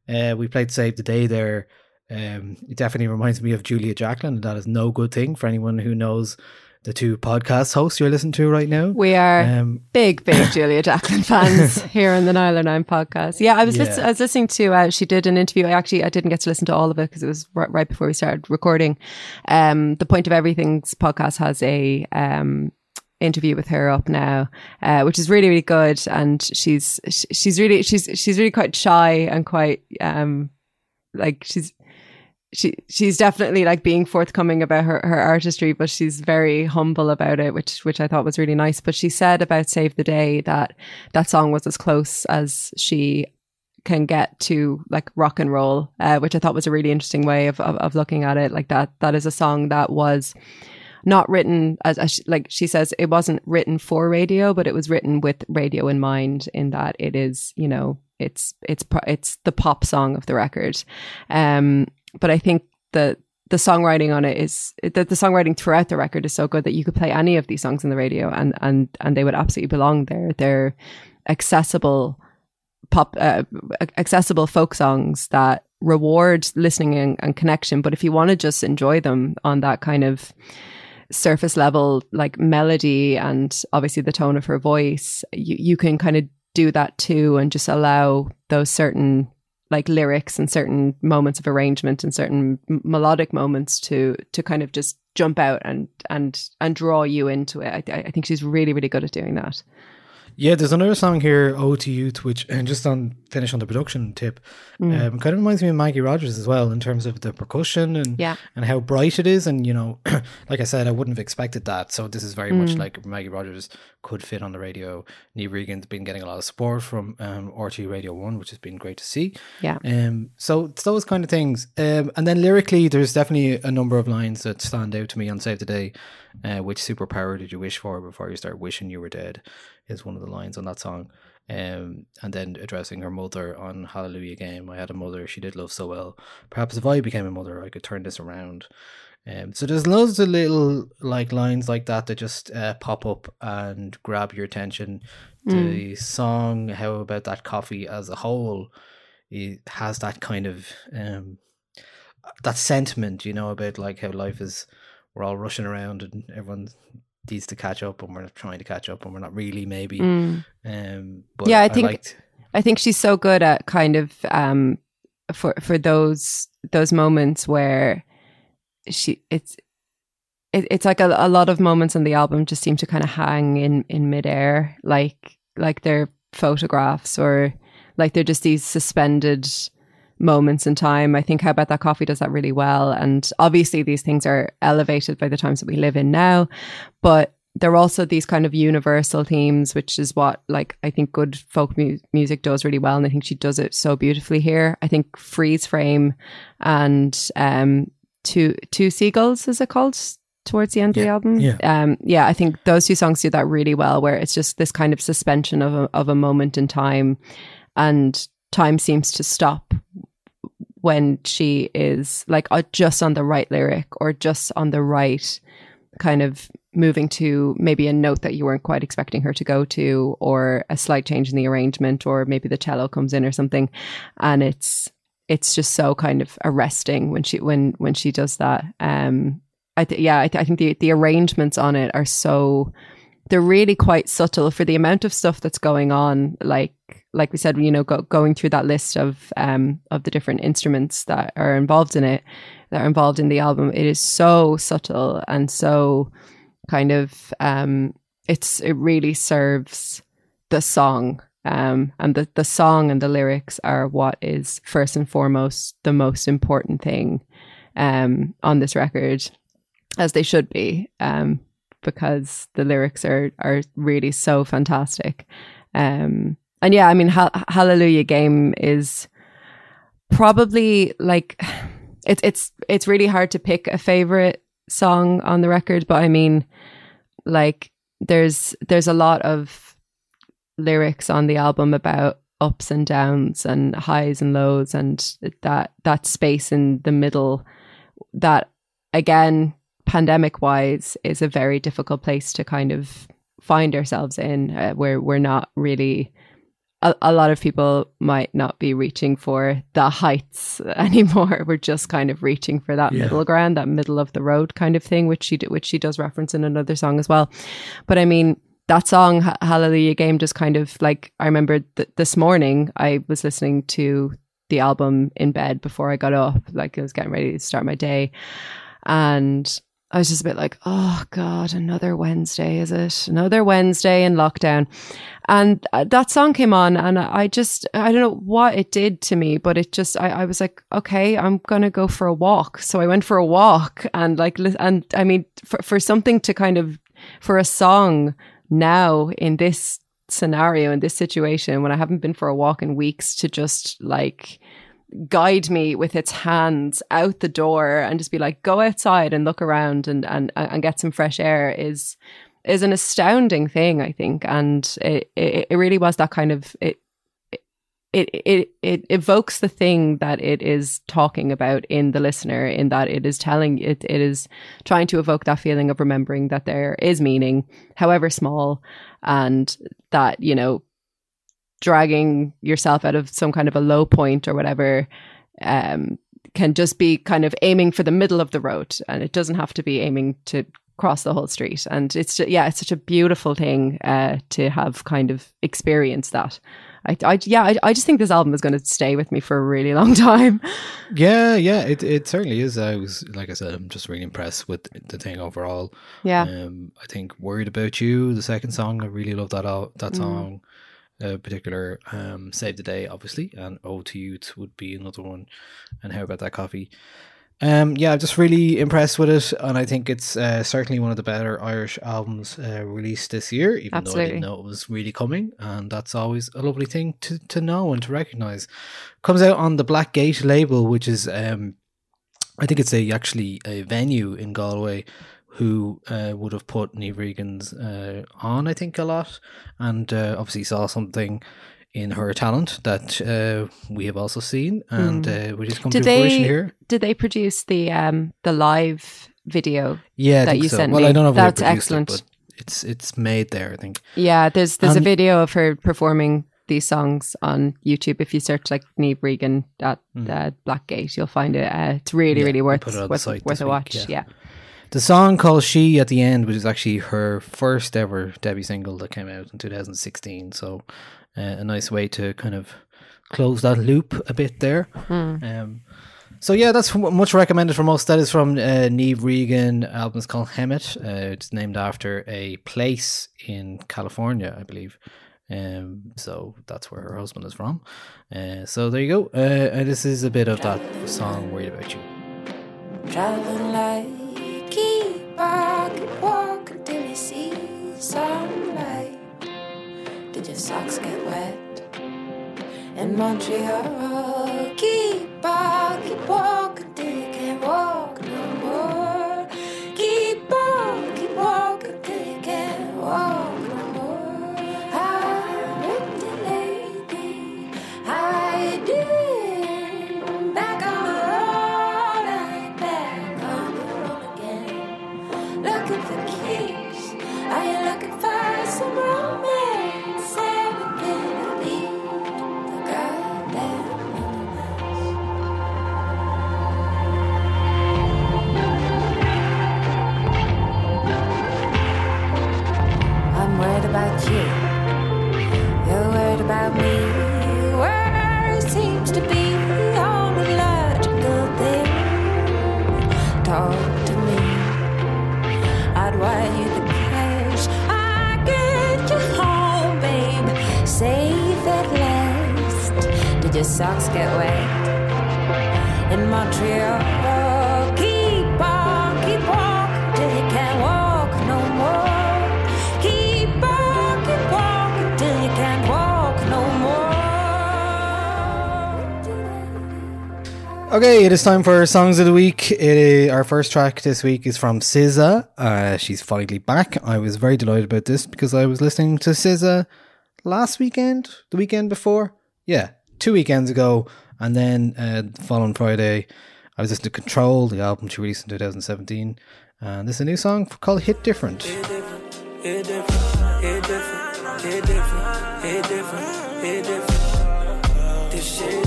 Uh, we played "Save the Day" there. Um, it definitely reminds me of Julia Jacklin, and that is no good thing for anyone who knows the two podcast hosts you're listening to right now. We are Um, big, big Julia Jacklin fans here on the Nialler9 podcast. Yeah, I was Yeah. I was listening to. Uh, she did an interview. I actually I didn't get to listen to all of it because it was right, right before we started recording. Um, the point of everything's podcast has a um interview with her up now, uh, which is really really good. And she's she's really she's she's really quite shy and quite um like she's she she's definitely like being forthcoming about her, her artistry, but she's very humble about it, which which I thought was really nice. But she said about Save the Day that that song was as close as she can get to like rock and roll, uh, which I thought was a really interesting way of, of of looking at it. Like that that is a song that was not written as, as she- like she says it wasn't written for radio, but it was written with radio in mind. In that it is you know it's it's it's the pop song of the record. Um, but I think the the songwriting on it is that the songwriting throughout the record is so good that you could play any of these songs on the radio and and and they would absolutely belong there. They're accessible pop uh, accessible folk songs that reward listening and, and connection. But if you want to just enjoy them on that kind of surface level like melody and obviously the tone of her voice, you, you can kind of do that too and just allow those certain like lyrics and certain moments of arrangement and certain melodic moments to to kind of just jump out and and and draw you into it. I, I think she's really really good at doing that. Yeah, there's another song here, "Ode to Youth," which and just on finish on the production tip, Mm. um, kind of reminds me of Maggie Rogers as well in terms of the percussion and Yeah. and how bright it is. And you know, like I said, I wouldn't have expected that. So this is very much Mm. like Maggie Rogers could fit on the radio. Niamh Regan's been getting a lot of support from um, RTÉ Radio One, which has been great to see. Yeah. Um, so it's those kind of things. Um, and then lyrically, there's definitely a number of lines that stand out to me on Save the Day. Uh, which superpower did you wish for before you start wishing you were dead? Is one of the lines on that song. Um, and then addressing her mother on Hallelujah Game. I had a mother she did love so well. Perhaps if I became a mother, I could turn this around. Um, so there's loads of little like lines like that that just uh, pop up and grab your attention. The song, how about that coffee as a whole, it has that kind of um, that sentiment, you know, about like how life is. We're all rushing around and everyone needs to catch up, and we're not trying to catch up, and we're not really maybe. Mm. Um, but Yeah, I think- liked, I think she's so good at kind of um for for those those moments where she it's it, it's like a, a lot of moments on the album just seem to kind of hang in in midair like like they're photographs or like they're just these suspended moments in time. I think How About That Coffee does that really well. And obviously, these things are elevated by the times that we live in now, but there are also these kind of universal themes, which is what like I think good folk mu- music does really well, and I think she does it so beautifully here. I think Freeze Frame and um, Two Two Seagulls is it called towards the end of the album? yeah. um, yeah. I think those two songs do that really well, where it's just this kind of suspension of a, of a moment in time, and time seems to stop when she is like uh, just on the right lyric or just on the right kind of moving to maybe a note that you weren't quite expecting her to go to or a slight change in the arrangement or maybe the cello comes in or something. And it's it's just so kind of arresting when she when when she does that. Um i th- yeah I, th- I think the the arrangements on it are so they're really quite subtle for the amount of stuff that's going on like like we said you know go, going through that list of um of the different instruments that are involved in it that are involved in the album it is so subtle and so kind of um it's it really serves the song um and the the song and the lyrics are what is first and foremost the most important thing um on this record as they should be um because the lyrics are are really so fantastic. Um and yeah i mean ha- hallelujah game is probably like it's it's it's really hard to pick a favorite song on the record but i mean like there's there's a lot of lyrics on the album about ups and downs and highs and lows and that that space in the middle that again pandemic wise is a very difficult place to kind of find ourselves in uh, where we're not really a, a lot of people might not be reaching for the heights anymore. We're just kind of reaching for that Yeah. middle ground that middle of the road kind of thing which she which she does reference in another song as well. But i mean that song hallelujah game just kind of like i remember th- this morning i was listening to the album in bed before i got up like i was getting ready to start my day. And I was just a bit like, oh God, another Wednesday, is it? Another Wednesday in lockdown. And uh, that song came on, and I just, I don't know what it did to me, but it just, I, I was like, okay, I'm going to go for a walk. So I went for a walk, and like, and I mean, for, for something to kind of, for a song now in this scenario, in this situation, when I haven't been for a walk in weeks, to just like, guide me with its hands out the door and just be like go outside and look around and and and get some fresh air is is an astounding thing i think. And it it, it really was that kind of it it, it it evokes the thing that it is talking about in the listener in that it is telling it it is trying to evoke that feeling of remembering that there is meaning however small and that you know dragging yourself out of some kind of a low point or whatever um, can just be kind of aiming for the middle of the road and it doesn't have to be aiming to cross the whole street and it's ju- yeah it's such a beautiful thing uh, to have kind of experienced that I, I yeah I, I just think this album is going to stay with me for a really long time Yeah, yeah, it it certainly is. I was like I said, I'm just really impressed with the thing overall. yeah Um, I think "Worried About You," the second song, I really love that that Mm. Uh, particular, um, "Save the Day," obviously, and "Ode to Youth" would be another one. And how about that coffee? Um, yeah, I'm just really impressed with it, and I think it's uh, certainly one of the better Irish albums uh, released this year. Even though I didn't know it was really coming, and that's always a lovely thing to to know and to recognize. Comes out on the Black Gate label, which is um, I think it's a actually a venue in Galway who uh, would have put Niamh Regan's uh, on, I think, a lot, and uh, obviously saw something in her talent that uh, we have also seen, and uh, which has come did to fruition here. did they produce the um the live video Yeah, that you so. sent well, me? I don't know if That's they excellent. it, but it's it's made there. I think. Yeah, there's there's And- a video of her performing these songs on YouTube. If you search like Niamh Regan at uh, Blackgate, you'll find it. Uh, it's really. Yeah, really worth it worth, worth a week, watch. yeah. Yeah. The song called She at the end, which is actually her first ever debut single that came out in 2016. So, uh, a nice way to kind of close that loop a bit there. Um, so, yeah, that's much recommended from us. That is from uh, Niamh Regan. Album is called Hemet. Uh, it's named after a place in California, I believe. Um, so that's where her husband is from. Uh, so there you go. Uh, this is a bit of that song "Worried About You." On, keep walking till you see sunlight. Did your socks get wet? In Montreal, keep keep walking till you can't walk socks get wet? In Montreal. Okay, it is time for songs of the week. It is, our first track this week is from SZA. Uh, she's finally back. I was very delighted about this because I was listening to SZA last weekend, the weekend before. Yeah, two weekends ago, and then uh, the following Friday, I was listening to Control, the album she released in 2017, and this is a new song called "Hit Different." Hit different, hit different, hit different, hit different, hit different. This shit.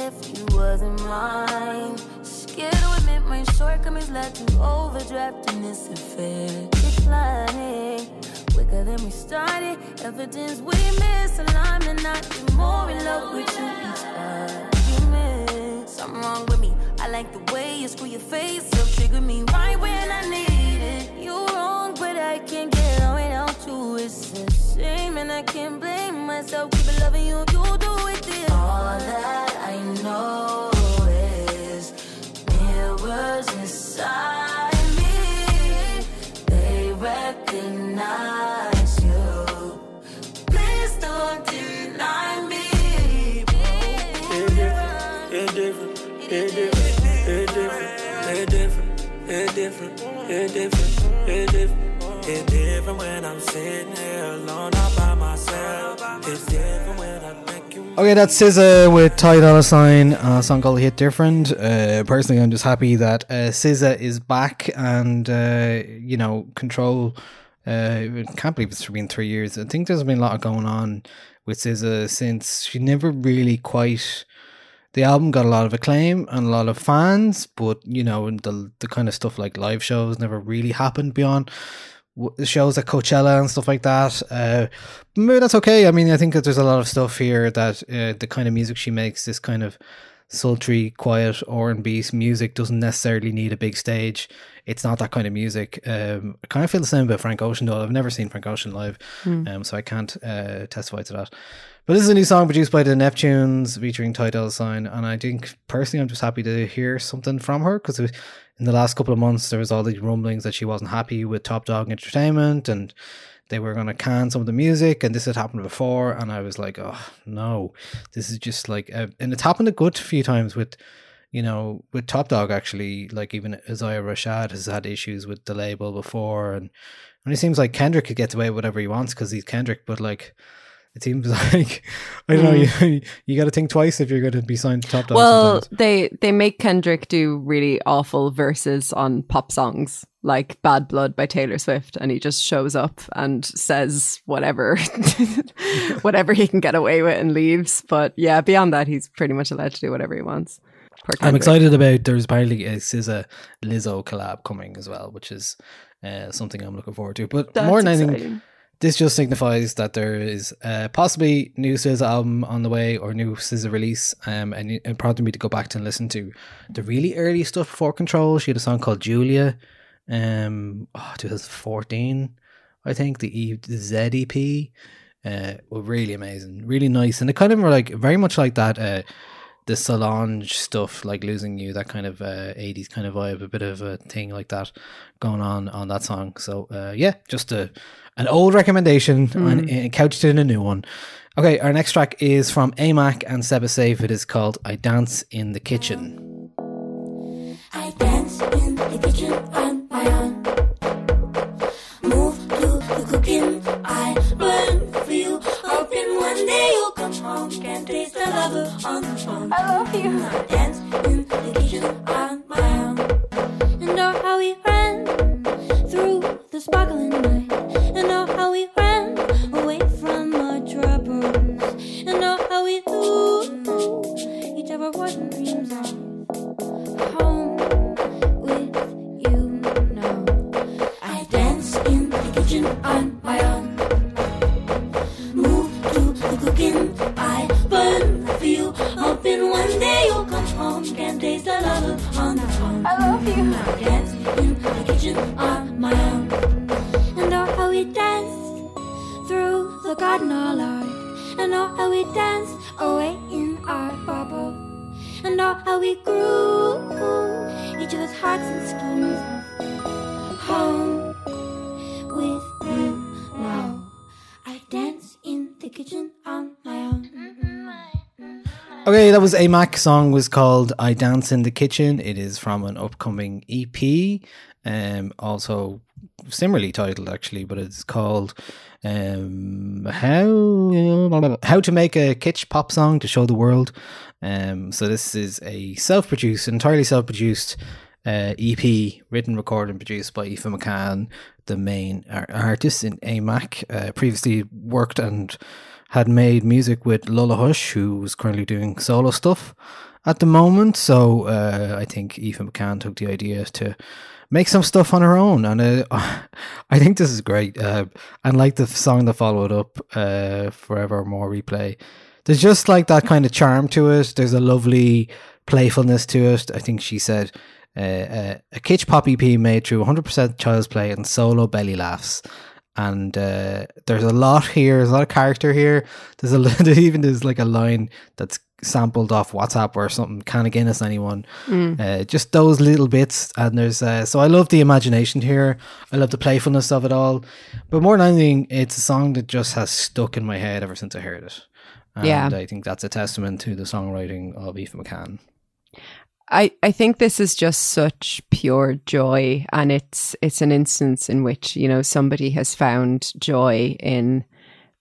It was in to overdraft in this affair. Declining quicker than we started. Evidence we misaligned and not be more in love with you each argument. Something wrong with me. I like the way you screw your face up, trigger me right when I need it. You wrong, but I can't get on without you. It's a shame, and I can't blame myself. Keep loving you, you do it this. All that I know They recognize you. Please don't deny me. Hit different, hit different, hit different, hit different, hit different, hit different, hit different. Hit different when I'm sitting Okay, that's SZA with Ty Dolla Sign, a song called "Hit Different." Uh, personally, I'm just happy that uh, SZA is back, and uh, you know, Control. Uh, can't believe it's been three years. I think there's been a lot going on with SZA since she never really quite. The album got a lot of acclaim and a lot of fans, but you know, the the kind of stuff like live shows never really happened beyond shows at Coachella and stuff like that. Uh, maybe that's okay. I mean, I think that there's a lot of stuff here that uh, the kind of music she makes, this kind of sultry, quiet R and B music, doesn't necessarily need a big stage. It's not that kind of music. Um, I kind of feel the same about Frank Ocean though. I've never seen Frank Ocean live, um, so I can't uh, testify to that. But this is a new song produced by the Neptunes featuring Ty Dolla Sign, and I think personally I'm just happy to hear something from her because in the last couple of months there was all these rumblings that she wasn't happy with Top Dawg Entertainment and they were going to can some of the music and this had happened before and I was like, oh no, this is just like, uh, and it's happened a good few times with, you know, with Top Dawg actually, like even Isaiah Rashad has had issues with the label before and, and it seems like Kendrick could get away with whatever he wants because he's Kendrick, but like, it seems like I don't know. You, you got to think twice if you're going to be signed to Top Dawg. Well, sometimes. they they make Kendrick do really awful verses on pop songs like "Bad Blood" by Taylor Swift, and he just shows up and says whatever, whatever he can get away with, and leaves. But yeah, beyond that, he's pretty much allowed to do whatever he wants. I'm excited about. There's apparently a SZA Lizzo collab coming as well, which is uh, something I'm looking forward to. But That's more than anything, this just signifies that there is uh, possibly new SZA album on the way or new SZA release. Um, and it prompted me to go back to listen to the really early stuff before Control. She had a song called Julia, um, oh, 2014, I think the E the Z EP. Uh, were really amazing, really nice, and it kind of were like very much like that. Uh, the Solange stuff, like losing you, that kind of uh, 80s kind of vibe, a bit of a thing like that going on on that song. So uh, yeah, just a an old recommendation and uh, couched in a new one. Okay, our next track is from AMAC and Seba Safe. It is called "I Dance in the Kitchen." I dance in the kitchen on my own. Move to the cooking. I burn for you. Hoping one day you'll come home. Can taste the lover on the phone. I love you. I dance in the kitchen on my own. And how we ran through the sparkling night. And how we ran away from our troubles. And how we knew each warm dreams of home in the kitchen on my own. Move to the cooking. I burn for you. Hoping one day you'll come home. Can taste the love on the phone. I love you. I dance in the kitchen on my own. Okay, that was AMAC song was called "I Dance in the Kitchen." It is from an upcoming EP, um, also similarly titled actually, but it's called um, "How How to Make a Kitsch Pop Song to Show the World." Um, so this is a self-produced, entirely self-produced uh, EP, written, recorded, and produced by Aoife McCann, the main ar- artist in AMAC. Uh, previously worked and had made music with Lola Hush, who was currently doing solo stuff at the moment. So uh, I think Aoife McCann took the idea to make some stuff on her own, and uh, I think this is great. Uh, and like the song that followed up, uh, "Forever More Replay," there's just like that kind of charm to it. There's a lovely playfulness to it. I think she said. Uh, uh, a kitsch pop EP made through 100% child's play and solo belly laughs and uh, there's a lot here. There's a lot of character here. There's a even there's like a line that's sampled off WhatsApp or something. Can of Guinness, anyone? Uh, just those little bits, and there's uh, so I love the imagination here. I love the playfulness of it all. But more than anything, it's a song that just has stuck in my head ever since I heard it. And Yeah. I think that's a testament to the songwriting of Aoife McCann. I, I think this is just such pure joy and it's it's an instance in which you know somebody has found joy in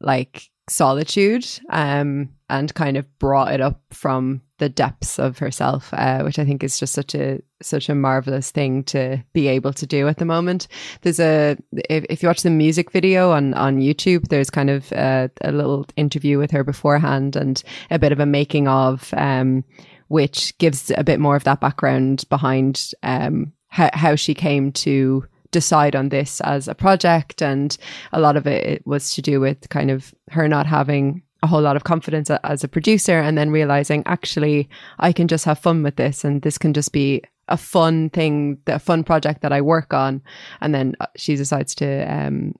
like solitude um and kind of brought it up from the depths of herself uh, which I think is just such a such a marvelous thing to be able to do at the moment. There's a if, if you watch the music video on on YouTube there's kind of uh, a little interview with her beforehand and a bit of a making of um which gives a bit more of that background behind um, how, how she came to decide on this as a project. And a lot of it, it was to do with kind of her not having a whole lot of confidence as a producer and then realizing actually I can just have fun with this and this can just be a fun thing, a fun project that I work on. And then uh, she decides to um,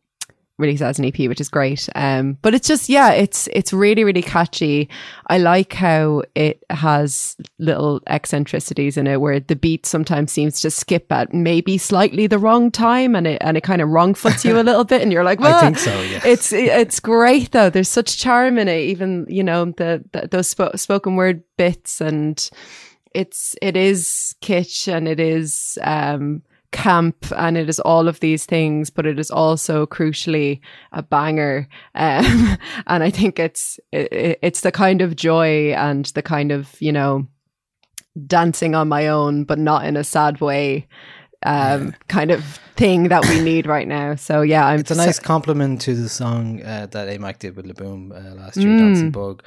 release it as an EP, which is great. Um, but it's just yeah, it's it's really really catchy. I like how it has little eccentricities in it, where the beat sometimes seems to skip at maybe slightly the wrong time, and it and it kind of wrong foots you a little bit, and you're like, well, I think so, yes. It's it's great though. There's such charm in it, even you know the, the those spo- spoken word bits, and it's it is kitsch and it is um camp and it is all of these things but it is also crucially a banger um and i think it's it, it's the kind of joy and the kind of you know dancing on my own but not in a sad way um kind of thing that we need right now so yeah i'm It's a so- nice compliment to the song uh, that AMAC did with Le Boom uh, last year, Mm. Dancing Bug.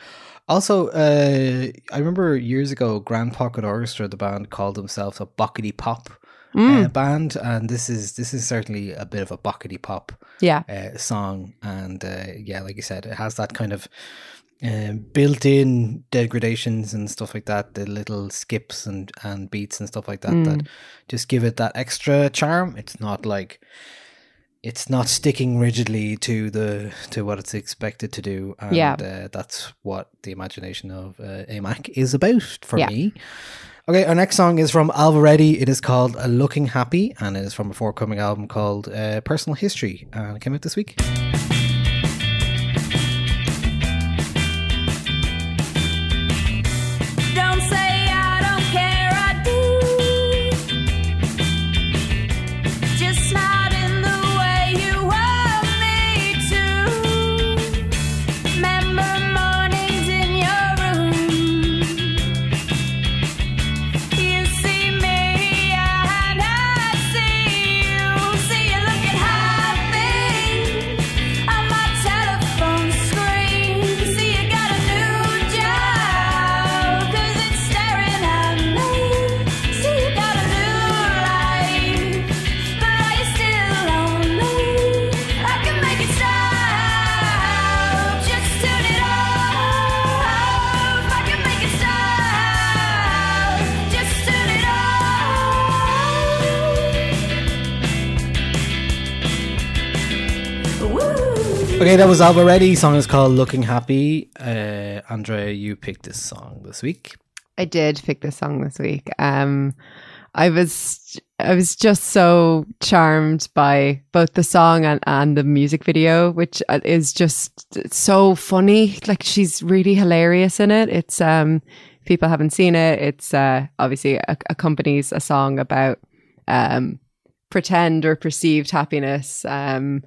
Also, uh, I remember years ago, Grand Pocket Orchestra, the band, called themselves a Bockety Pop Mm. uh, band, and this is this is certainly a bit of a buckety pop Yeah. uh, song, and uh, yeah, like you said, it has that kind of um, built-in degradations and stuff like that, the little skips and and beats and stuff like that Mm. that just give it that extra charm. It's not like it's not sticking rigidly to the to what it's expected to do, and Yeah. uh, that's what the imagination of uh, AMAC is about for Yeah. me. Okay, our next song is from Alvaretti. It is called uh, "Looking Happy" and it is from a forthcoming album called uh, "Personal History," and it came out this week. Okay, that was Alvaretti. Song is called "Looking Happy." Uh, Andrea, you picked this song this week. I did pick this song this week. Um, I was I was just so charmed by both the song and, and the music video, which uh, is just so funny. Like she's really hilarious in it. It's um, people haven't seen it. It's uh, obviously accompanies a song about um, pretend or perceived happiness. Um,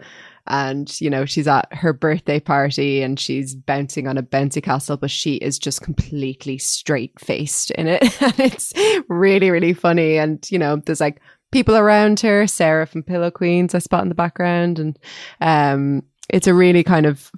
and you know she's at her birthday party and she's bouncing on a bouncy castle but she is just completely straight faced in it. And it's really really funny. And you know there's like people around her sarah from pillow queens i spot in the background. And um it's a really kind of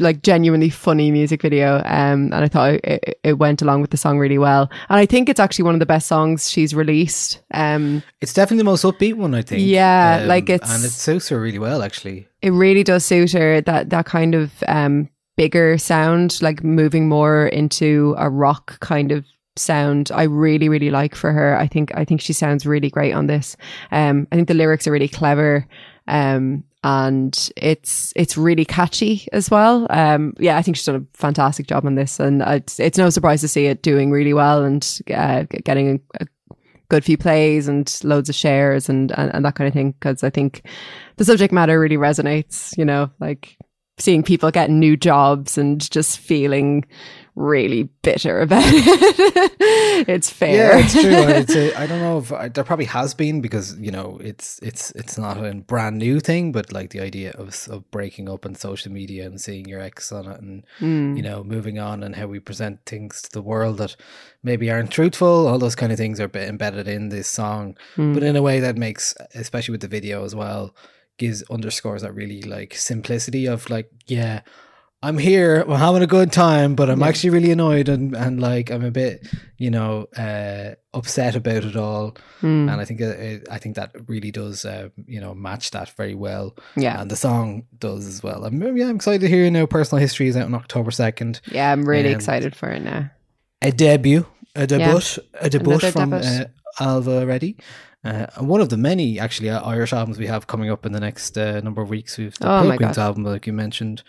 like genuinely funny music video um and i thought it, it went along with the song really well. And i think it's actually one of the best songs she's released um It's definitely the most upbeat one, I think. Um, Yeah, like it's- and it suits her really well, actually. it really does suit her that that kind of um bigger sound like moving more into a rock kind of sound. I really really like for her. I think i think she sounds really great on this. Um i think the lyrics are really clever. Um and it's it's really catchy as well um yeah i think she's done a fantastic job on this and it's it's no surprise to see it doing really well and uh, getting a, a good few plays and loads of shares and and, and that kind of thing because I think the subject matter really resonates. You know, like seeing people getting new jobs and just feeling really bitter about it. it's fair. Yeah, it's true. I'd say, I don't know if I, there probably has been because you know it's it's it's not a brand new thing, but like the idea of of breaking up on social media and seeing your ex on it, and Mm. you know moving on and how we present things to the world that maybe aren't truthful. All those kind of things are embedded in this song, Mm. but in a way that makes, especially with the video as well, gives underscores that really like simplicity of like yeah. I'm here. I'm having a good time, but I'm Yeah. actually really annoyed and, and like I'm a bit, you know, uh, upset about it all. Mm. And I think it, it- I think that really does, uh, you know, match that very well. Yeah. and the song does as well. I'm yeah, I'm excited to hear you know Personal History is out on October second. yeah, I'm really Um, excited for it now. A debut, a debut, a debut Another from debut. uh, Alva Reddy. Uh, one of the many actually uh, Irish albums we have coming up in the next uh, number of weeks. We've the Oh Pilgrims album, like you mentioned,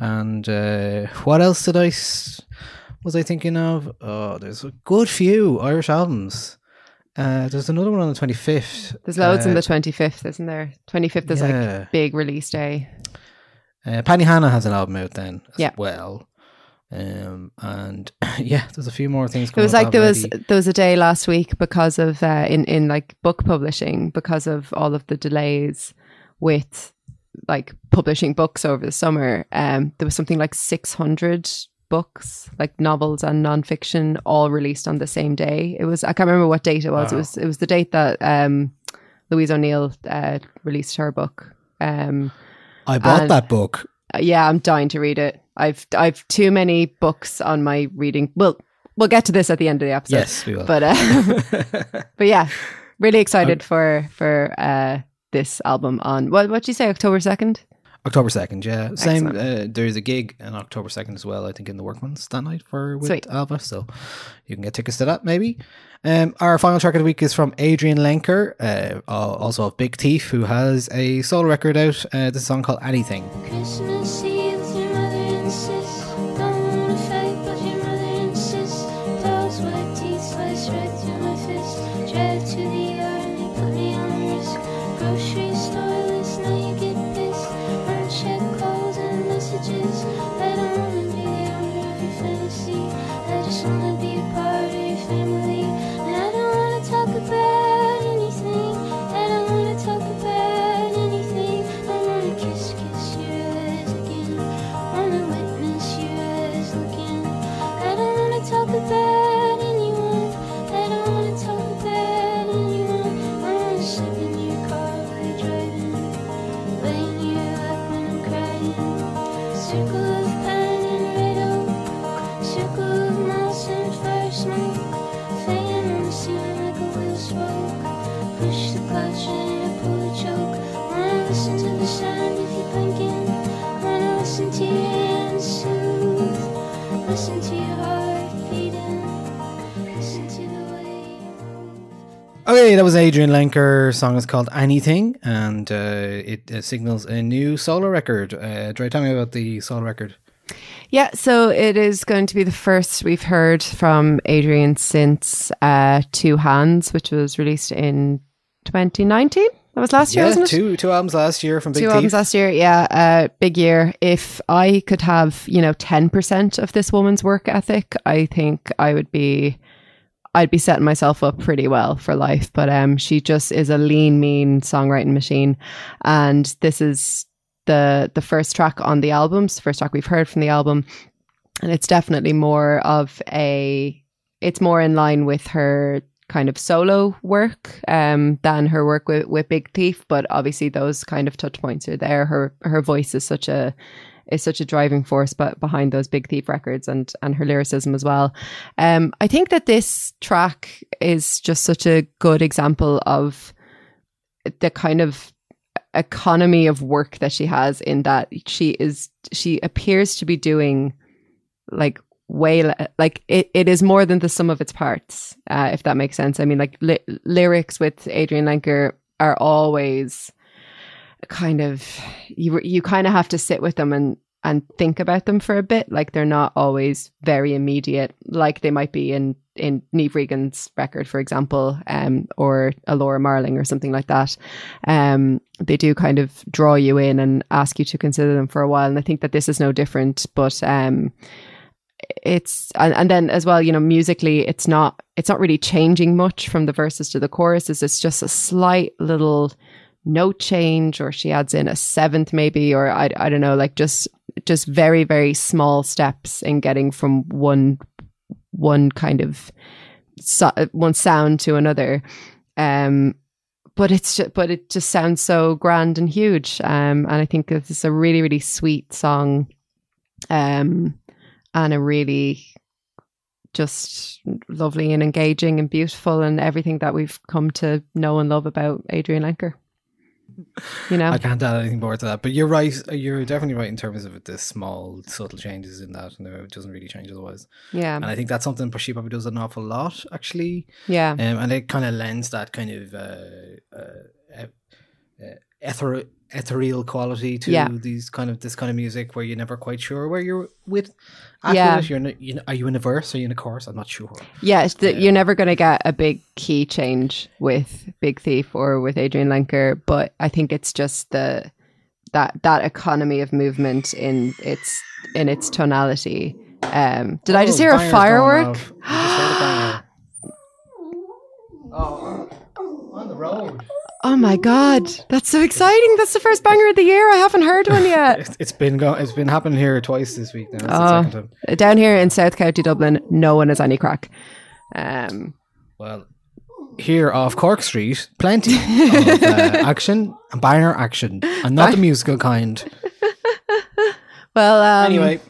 and uh, what else did I s- was I thinking of? Oh, there's a good few Irish albums. Uh, there's another one on the twenty fifth. There's loads on the 25th, isn't there? 25th is yeah. like big release day. Uh, Penny Hanna has an album out then as Yeah. well. Um, and yeah, there's a few more things. It was like up there was there was a day last week because of uh, in in like book publishing because of all of the delays with like publishing books over the summer. Um, there was something like six hundred books, like novels and nonfiction, all released on the same day. It was I can't remember what date it was. It was it was the date that um, Louise O'Neill uh, released her book. Um, I bought and- that book. uh, yeah, I'm dying to read it. I've I've too many books on my reading. Well, we'll get to this at the end of the episode. Yes, we will. But uh, but yeah, really excited for for uh, this album on what what did you say October second. October second, yeah. Same. Excellent. Uh, there's a gig on October second as well. I think in the Workman's that night for with Sweet. Alva, so you can get tickets to that maybe. Um, our final track of the week is from Adrianne Lenker, uh, also of Big Thief, who has a solo record out. Uh, this a song called Anything. Okay, that was Adrianne Lenker. Song is called Anything, and uh, it uh, signals a new solo record. Uh, Dre, tell me about the solo record. Yeah, so it is going to be the first we've heard from Adrianne since uh, Two Hands, which was released in 2019. That was last year, yeah, wasn't it? two two albums last year from Big Two Thief. albums last year, yeah, uh, big year. If I could have, you know, ten percent of this woman's work ethic, I think I would be, I'd be setting myself up pretty well for life. But um, she just is a lean, mean songwriting machine, and this is the the first track on the album, it's the first track we've heard from the album, and it's definitely more of a, it's more in line with her kind of solo work um, than her work with, with Big Thief, but obviously those kind of touch points are there. Her her voice is such a is such a driving force but behind those Big Thief records and and her lyricism as well. Um, I think that this track is just such a good example of the kind of economy of work that she has in that she is she appears to be doing like way like it, it is more than the sum of its parts uh, if that makes sense i mean like li- lyrics with adrianne lenker are always kind of you you kind of have to sit with them and and think about them for a bit. Like they're not always very immediate like they might be in in Niamh Regan's record for example um or a Laura Marling or something like that. Um they do kind of draw you in and ask you to consider them for a while. And I think that this is no different but um it's and, and then as well you know musically it's not it's not really changing much from the verses to the choruses it's just a slight little note change or she adds in a seventh maybe or I, I don't know like just just very very small steps in getting from one one kind of so, one sound to another. Um but it's just, but it just sounds so grand and huge. Um and I think is a really really sweet song. Um and a really just lovely and engaging and beautiful and everything that we've come to know and love about Adrianne Lenker. You know, I can't add anything more to that, but you're right. You're definitely right in terms of the small, subtle changes in that, and it doesn't really change otherwise. yeah, And I think that's something she probably does an awful lot, actually. yeah, Um, and it kind of lends that kind of uh, uh, uh, ether- ethereal quality to Yeah. these kind of this kind of music where you're never quite sure where you're with. Yeah. You're, in you know, are you in a verse? Are you in a chorus? I'm not sure. yeah. It's the, You're never going to get a big key change with Big Thief or with Adrianne Lenker, but I think it's just the that that economy of movement in its in its tonality. Um, did I just Oh, hear a firework? I just heard a banger. Oh, on the road. Oh my god, that's so exciting! That's the first banger of the year. I haven't heard one yet. It's, it's been go- it's been happening here twice this week. Now. Oh. second time. Down here in South County Dublin, no one has any crack. Um, Well, here off Cork Street, plenty of uh, action and banger action, and not the musical kind. well, um, Anyway,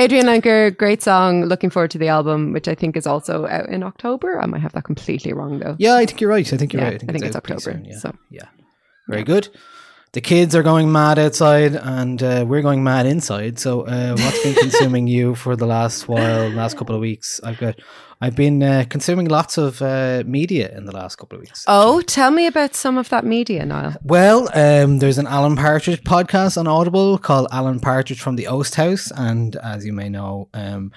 Adrianne Lenker, great song. Looking forward to the album, which I think is also out in October. I might have that completely wrong though. Yeah, I think you're right. I think you're Yeah, right. I think it's out pretty October, soon, Yeah. so. yeah. Very good. The kids are going mad outside, and uh, we're going mad inside. So, uh, what's been consuming you for the last while, last couple of weeks? I've got, I've been uh, consuming lots of uh, media in the last couple of weeks. Oh, tell me about some of that media, Niall. Well, um, there's an Alan Partridge podcast on Audible called Alan Partridge from the Oast House, and as you may know, um,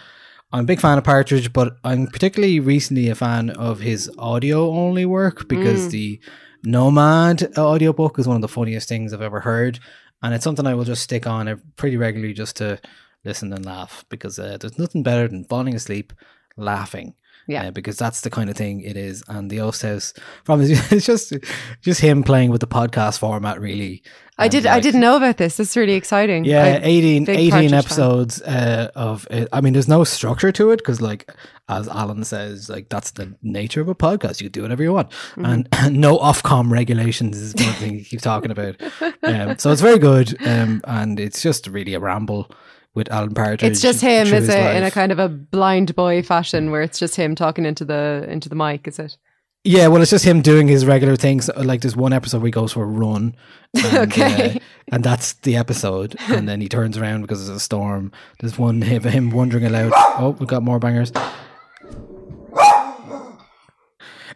I'm a big fan of Partridge, but I'm particularly recently a fan of his audio only work because the Nomad audiobook is one of the funniest things I've ever heard, and it's something I will just stick on pretty regularly just to listen and laugh because uh, there's nothing better than falling asleep laughing. Yeah. Uh, because that's the kind of thing it is. And the Oast House from it's just just him playing with the podcast format really. I And, did. I didn't know about this. That's really exciting. yeah, I- 18, 18 episodes uh, of it. I mean, there's no structure to it because, like, as Alan says, like that's the nature of a podcast. You can do whatever you want, Mm-hmm. and no Ofcom regulations is one thing you keep talking about. Um, so it's very good, um, and it's just really a ramble with Alan Partridge. It's just him, is it, in a kind of a Blindboy fashion, where it's just him talking into the into the mic. Is it? Yeah, well, it's just him doing his regular things. Like there's one episode where he goes for a run, and, Okay. uh, and that's the episode. And then he turns around because there's a storm. There's one of him wondering aloud. Oh, we've got more bangers.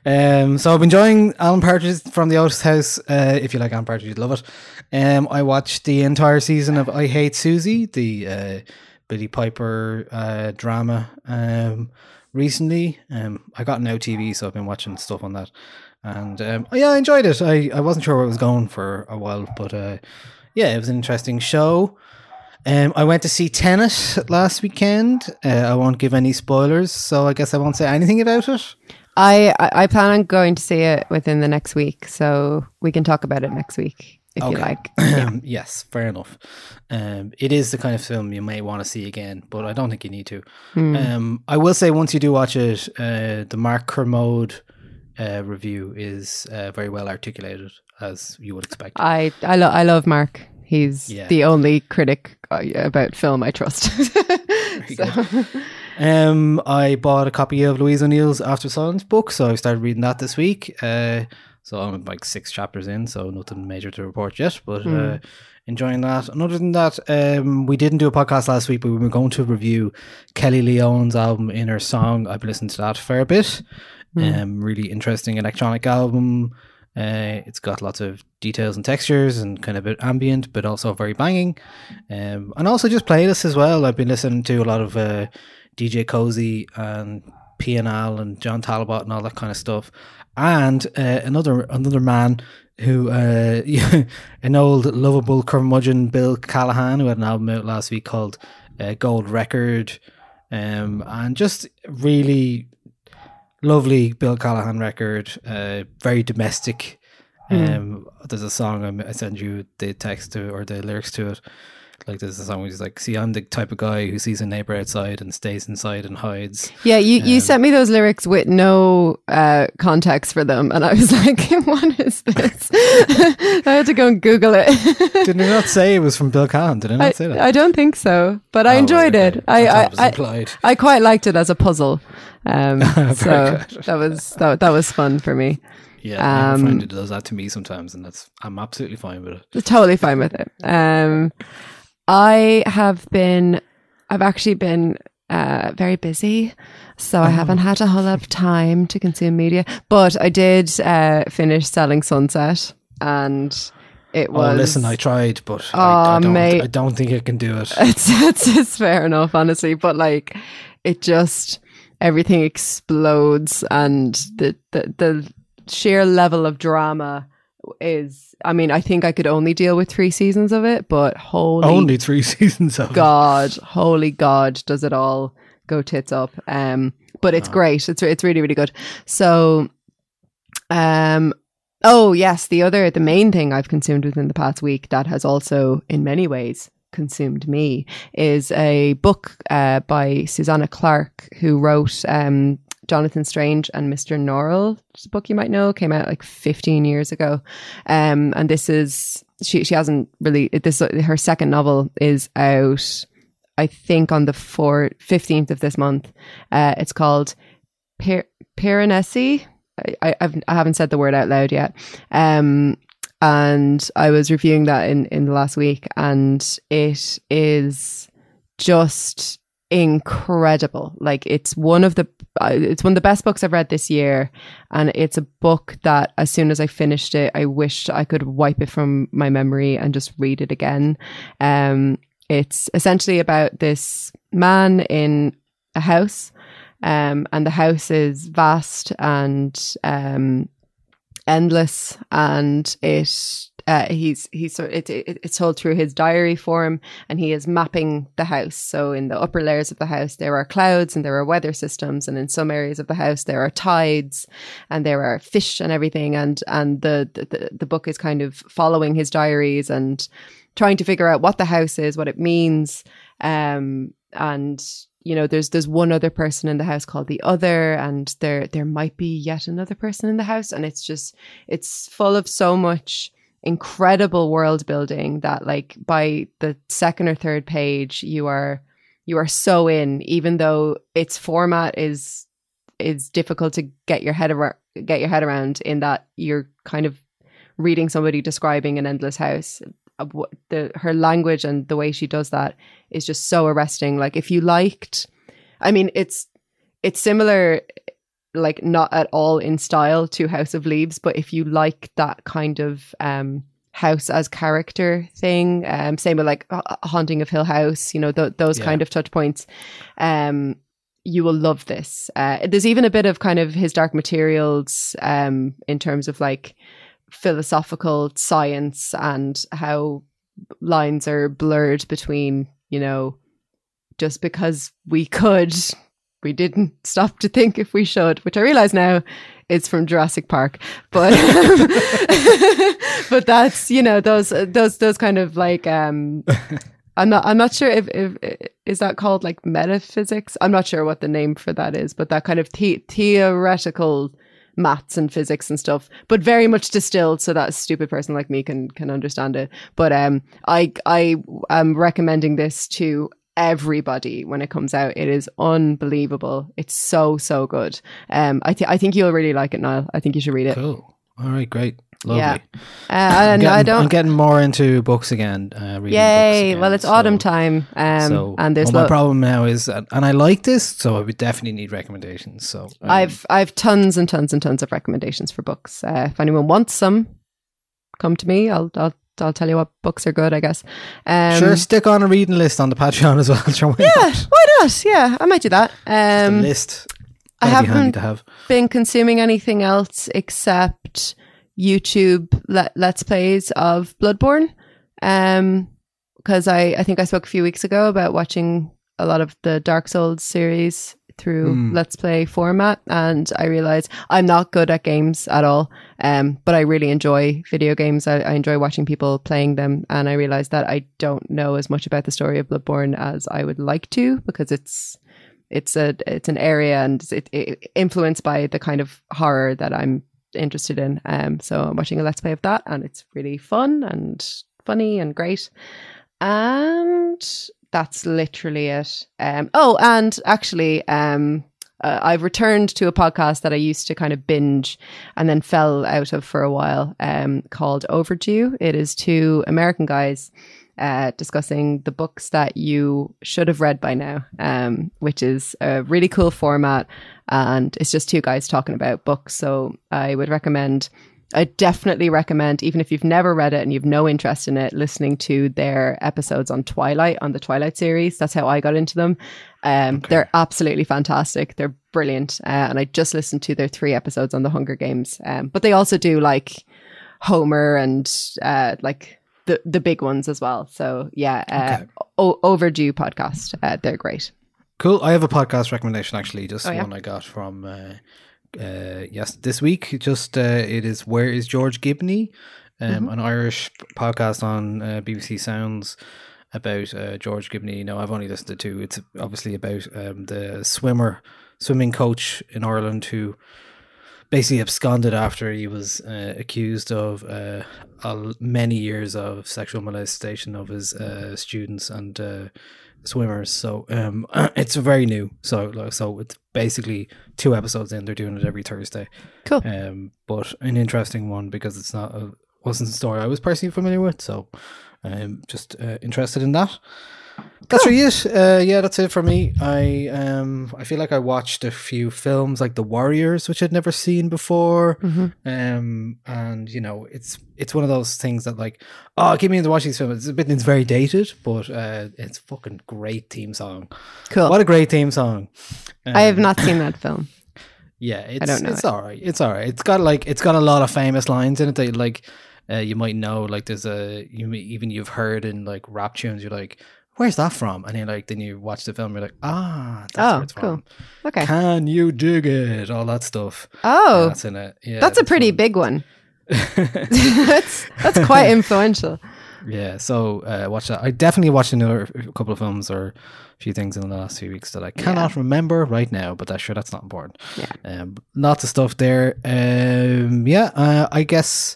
Um, so I've been enjoying Alan Partridge from the Oast House. Uh, if you like Alan Partridge, you'd love it. Um, I watched the entire season of I Hate Suzie, the uh, Billie Piper uh, drama. Um, recently, um, I got no TV, so I've been watching stuff on that, and um, yeah, I enjoyed it. I, I wasn't sure where it was going for a while, but uh, yeah, it was an interesting show. Um, I went to see Tennis last weekend. Uh, I won't give any spoilers, so I guess I won't say anything about it. I, I I plan on going to see it within the next week, so we can talk about it next week if you like. yes, fair enough. Um, it is the kind of film you may want to see again, but I don't think you need to. Hmm. Um, I will say once you do watch it, uh, the Mark Kermode uh, review is uh, very well articulated, as you would expect. I I, lo- I love Mark. He's Yeah. the only critic uh, about film I trust. So- Um, I bought a copy of Louise O'Neill's After Silence book, so I started reading that this week. Uh, so I'm like six chapters in, so nothing major to report yet, but uh, enjoying that. And other than that, um, we didn't do a podcast last week, but we were going to review Kelly Lee Owens' album Inner Song. I've listened to that a fair bit. Um, really interesting electronic album. Uh, it's got lots of details and textures and kind of a bit ambient, but also very banging. Um, and also just playlists as well. I've been listening to a lot of uh, DJ Koze and PNL and John Talbot and all that kind of stuff. And uh, another another man who uh, an old lovable curmudgeon, Bill Callahan, who had an album out last week called uh, Gold Record, um, and just really lovely Bill Callahan record, uh, very domestic. Um, there's a song I send you the text to or the lyrics to it. Like there's a song where he's like, "See, I'm the type of guy who sees a neighbor outside and stays inside and hides." yeah, you, you Um, sent me those lyrics with no uh, context for them, and I was like, "What is this?" I had to go and Google it. Did I not say it was from Bill Callahan? Did I not I, say that? I don't think so, but I Oh, enjoyed it. I I I, I, quite liked it as a puzzle. Um, so good. that was that, that was fun for me. yeah, my um, friend does that to me sometimes, and that's I'm absolutely fine with it. totally fine with it. Um, I have been, I've actually been uh, very busy, so I haven't had a whole lot of time to consume media. But I did uh, finish selling Sunset, and it was. oh, listen, I tried, but I, I don't. mate. I don't think I can do it. it's, it's it's fair enough, honestly. But like, it just everything explodes, and the the the sheer level of drama is. I mean, I think I could only deal with three seasons of it, but holy Only three seasons of it. God, holy God, does it all go tits up? Um, but it's great. It's it's really really good. So, um, oh yes, the other the main thing I've consumed within the past week that has also in many ways consumed me is a book uh, by Susanna Clarke who wrote um, Jonathan Strange and Mr. Norrell. Book you might know came out like 15 years ago, um, and this is she she hasn't really this her second novel is out I think on the four, 15th of this month. Uh, it's called Pir- Piranesi. I, I, I've, I haven't said the word out loud yet. Um, and I was reviewing that in, in the last week, and it is just incredible. Like it's one of the uh, it's one of the best books I've read this year, and it's a book that as soon as I finished it, I wished I could wipe it from my memory and just read it again. Um, it's essentially about this man in a house, um, and the house is vast and um, endless, and it uh, he's he's sort it, it, it's told through his diary form, and he is mapping the house. So in the upper layers of the house, there are clouds and there are weather systems, and in some areas of the house, there are tides, and there are fish and everything. And and the the, the book is kind of following his diaries and trying to figure out what the house is, what it means, um, and you know there's there's one other person in the house called the other and there there might be yet another person in the house and it's just it's full of so much incredible world building that like by the second or third page you are you are so in even though its format is is difficult to get your head around get your head around in that you're kind of reading somebody describing an endless house. The her language and the way she does that is just so arresting. Like if you liked i mean it's it's similar like not at all in style to house of leaves but if you like that kind of um house as character thing um same with like haunting of hill house you know th- those Yeah. kind of touch points um you will love this uh there's even a bit of kind of his dark materials um in terms of like philosophical science and how lines are blurred between you know just because we could we didn't stop to think if we should which i realize now is from jurassic park. But but that's you know those those those kind of like um i'm not i'm not sure if, if is that called like metaphysics? I'm not sure what the name for that is but that kind of the- theoretical maths and physics and stuff but very much distilled so that a stupid person like me can can understand it. But um i i am recommending this to everybody when it comes out it is unbelievable it's so so good um i think i think you'll really like it niall i think you should read it Cool. All right, great. Lovely. Yeah. uh, and getting, i don't I'm getting more into books again. Uh, reading yay books again, well it's so- autumn time um so, and there's well, my problem now is, and I like this, so I would definitely need recommendations. So um, I've I've tons and tons and tons of recommendations for books. Uh, if anyone wants some, come to me. I'll I'll I'll tell you what books are good. I guess. Um, sure stick on a reading list on the Patreon as well. Sure, why Yeah, not? why not? Yeah, I might do that. Um, list. I That'd be handy haven't to have. been consuming anything else except YouTube let, let's plays of Bloodborne. Um, because I I think I spoke a few weeks ago about watching a lot of the Dark Souls series through Hmm. let's play format and I realized I'm not good at games at all um but I really enjoy video games I, I enjoy watching people playing them and I realized that I don't know as much about the story of Bloodborne as I would like to because it's it's a it's an area and it, it influenced by the kind of horror that I'm interested in. Um, so I'm watching a let's play of that, and it's really fun and funny and great. And that's literally it. Um, oh, and actually, um, uh, I've returned to a podcast that I used to kind of binge and then fell out of for a while um, called Overdue. It is two American guys uh, discussing the books that you should have read by now, um, which is a really cool format. And it's just two guys talking about books. So I would recommend, I definitely recommend, even if you've never read it and you've no interest in it, listening to their episodes on Twilight, on the Twilight series. That's how I got into them. Um, They're absolutely fantastic. They're brilliant. Uh, and I just listened to their three episodes on the Hunger Games. Um, but they also do like Homer and uh, like the the big ones as well. So yeah, uh, o- overdue podcast. Uh, they're great. Cool. I have a podcast recommendation actually, just Oh, yeah? one I got from uh, yes this week. Just uh, it is where is George Gibney, um, Mm-hmm. an Irish podcast on uh, BBC Sounds about uh, George Gibney. Now I've only listened to two. It's obviously about um, the swimmer, swimming coach in Ireland who basically absconded after he was uh, accused of uh, many years of sexual molestation of his uh, students and uh, swimmers. So um, it's very new. So so it's basically two episodes in. They're doing it every Thursday. Cool. Um, but an interesting one because it's not a wasn't a story I was personally familiar with. So I'm just uh, interested in that. That's really it. Uh, yeah, that's it for me. I um I feel like I watched a few films like The Warriors, which I'd never seen before. Um, and you know, it's it's one of those things that like, oh, give me into watching these films. It's a bit, it's very dated, but uh, it's fucking great theme song. Cool. What a great theme song. I have Um, not seen that film. yeah, it's don't know it's it. all right. It's all right. It's got like it's got a lot of famous lines in it that like uh, you might know. Like there's a you may, even you've heard in like rap tunes. You're like, where's that from? And then like then you watch the film. You're like, ah, that's Oh, where it's cool. from. Okay. Can you dig it? All that stuff. Oh, that's in it. Yeah, that's a pretty one. big one. that's that's quite influential. Yeah, so uh, watch that. I definitely watched another a couple of films or a few things in the last few weeks that I cannot remember right now, but that's sure that's not important. Yeah. Um, lots of stuff there. Um, yeah, uh, I guess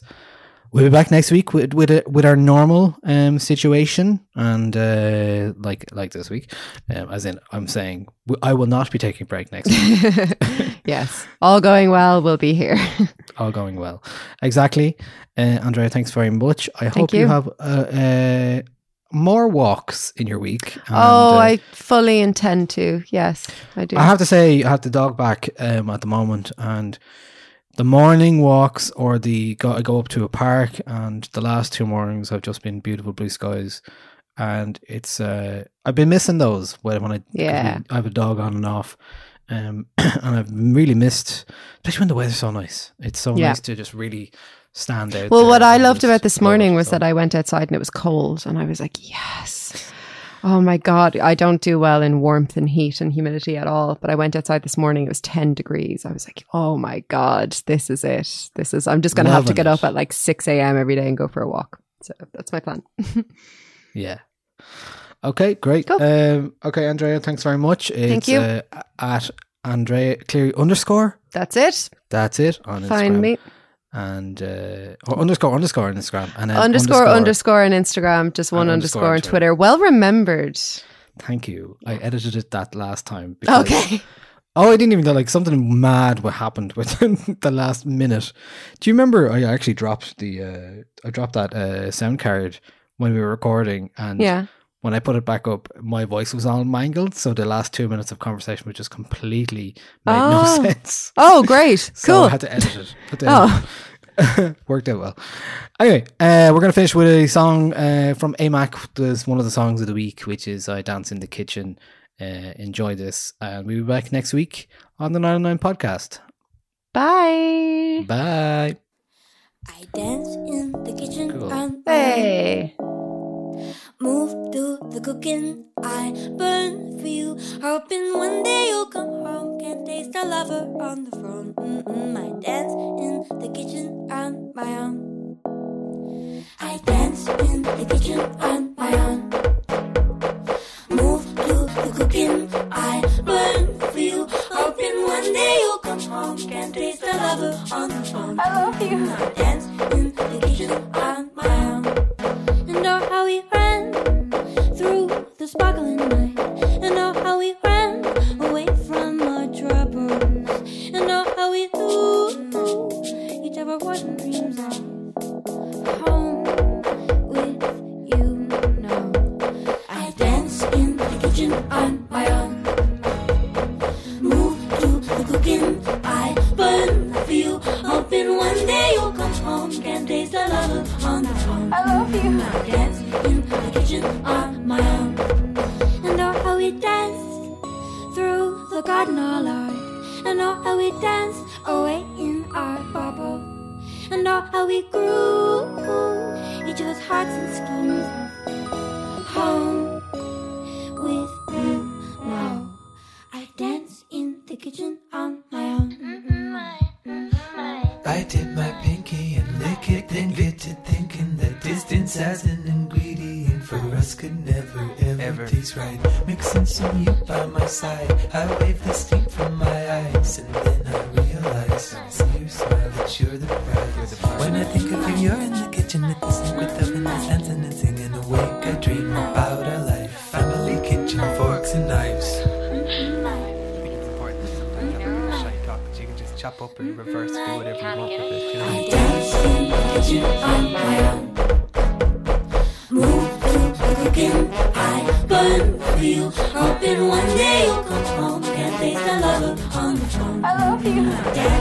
we'll be back next week with with a, with our normal um situation and uh, like like this week, um, as in I'm saying I will not be taking a break next week. yes, all going well. We'll be here. all going well. Exactly. Uh, Andrea, thanks very much. I hope you. you. have uh, uh, more walks in your week. and, oh, uh, I fully intend to. Yes, I do. I have to say, I have the dog back um, at the moment, and the morning walks or the go, I go up to a park, and the last two mornings have just been beautiful blue skies, and it's uh, I've been missing those when when I Yeah. I have a dog on and off. Um, and I've really missed, especially when the weather's so nice. It's so Yeah. nice to just really stand out. well, what I loved about this morning was that I went outside and it was cold, and I was like, yes. Oh my god, I don't do well in warmth and heat and humidity at all. But I went outside this morning; it was ten degrees. I was like, "Oh my god, this is it. This is. I'm just going to have to get it. up at like six a.m. every day and go for a walk." So that's my plan. Yeah. Okay, great. Cool. Um, okay, Andrea, thanks very much. It's, you. Uh, at Andrea Cleary underscore. That's it. That's it on Instagram. Find me And uh, underscore underscore on Instagram and then underscore underscore on Instagram, just one underscore, underscore on on Twitter. Well remembered. Thank you. I edited it that last time. because- Okay. Oh, I didn't even know. Like something mad what happened within the last minute. Do you remember? I actually dropped the. Uh, I dropped that uh, sound card when we were recording, and Yeah. When I put it back up, my voice was all mangled. So the last two minutes of conversation was just completely made no Oh. sense. Oh, great. So cool. I had to edit it. Had to Oh. it. Worked out well. Anyway, uh, we're going to finish with a song uh, from AMAC. There's one of the songs of the week, which is I Dance in the Kitchen. Uh, enjoy this. And we'll be back next week on the 99 podcast. Bye. Bye. I dance in the kitchen Cool. on Hey. Move to the cooking, I burn for you. Hoping one day you'll come home. Can't taste a lover on the phone. Mm-mm, I dance in the kitchen on my own. I dance in the kitchen on my own. Move to the cooking, I burn for you. Hoping one day you'll come home. Can't taste a lover on the phone. I love you. I dance in the kitchen on my own. And oh, how we ran through the sparkling night. And oh, how we ran away from our troubles. And oh, how we knew each our one dreams of home with you. No, I dance in the kitchen on home. Can't taste the love on the phone. I love you. I dance in the kitchen on my own. And oh, how we danced through the garden all night. And oh, how we danced away in our bubble. And oh, how we grew each other's hearts and schemes. Home with you now. I dance in the kitchen on my own. Mm-hmm, mm-hmm, I dip my and lick it, then get to thinking that distance as an ingredient for us could never ever, taste right. Mixing some you by my side, I wave the steam from my eyes, and then I realize, I see your smile, that you're the prize. When I think of you, you're in the kitchen with the sink with oven, dancing and singing awake. Up and reverse, mm-hmm. do whatever you want with it. You know? I dance in the kitchen on my own. Move to the cooking, I burn for you. Hoping one day you'll come home. Can't face the lover on the phone. I love you.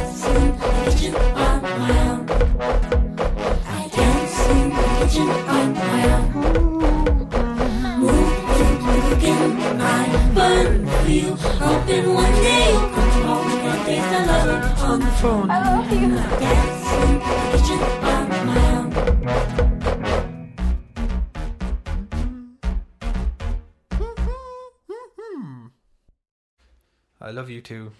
Too.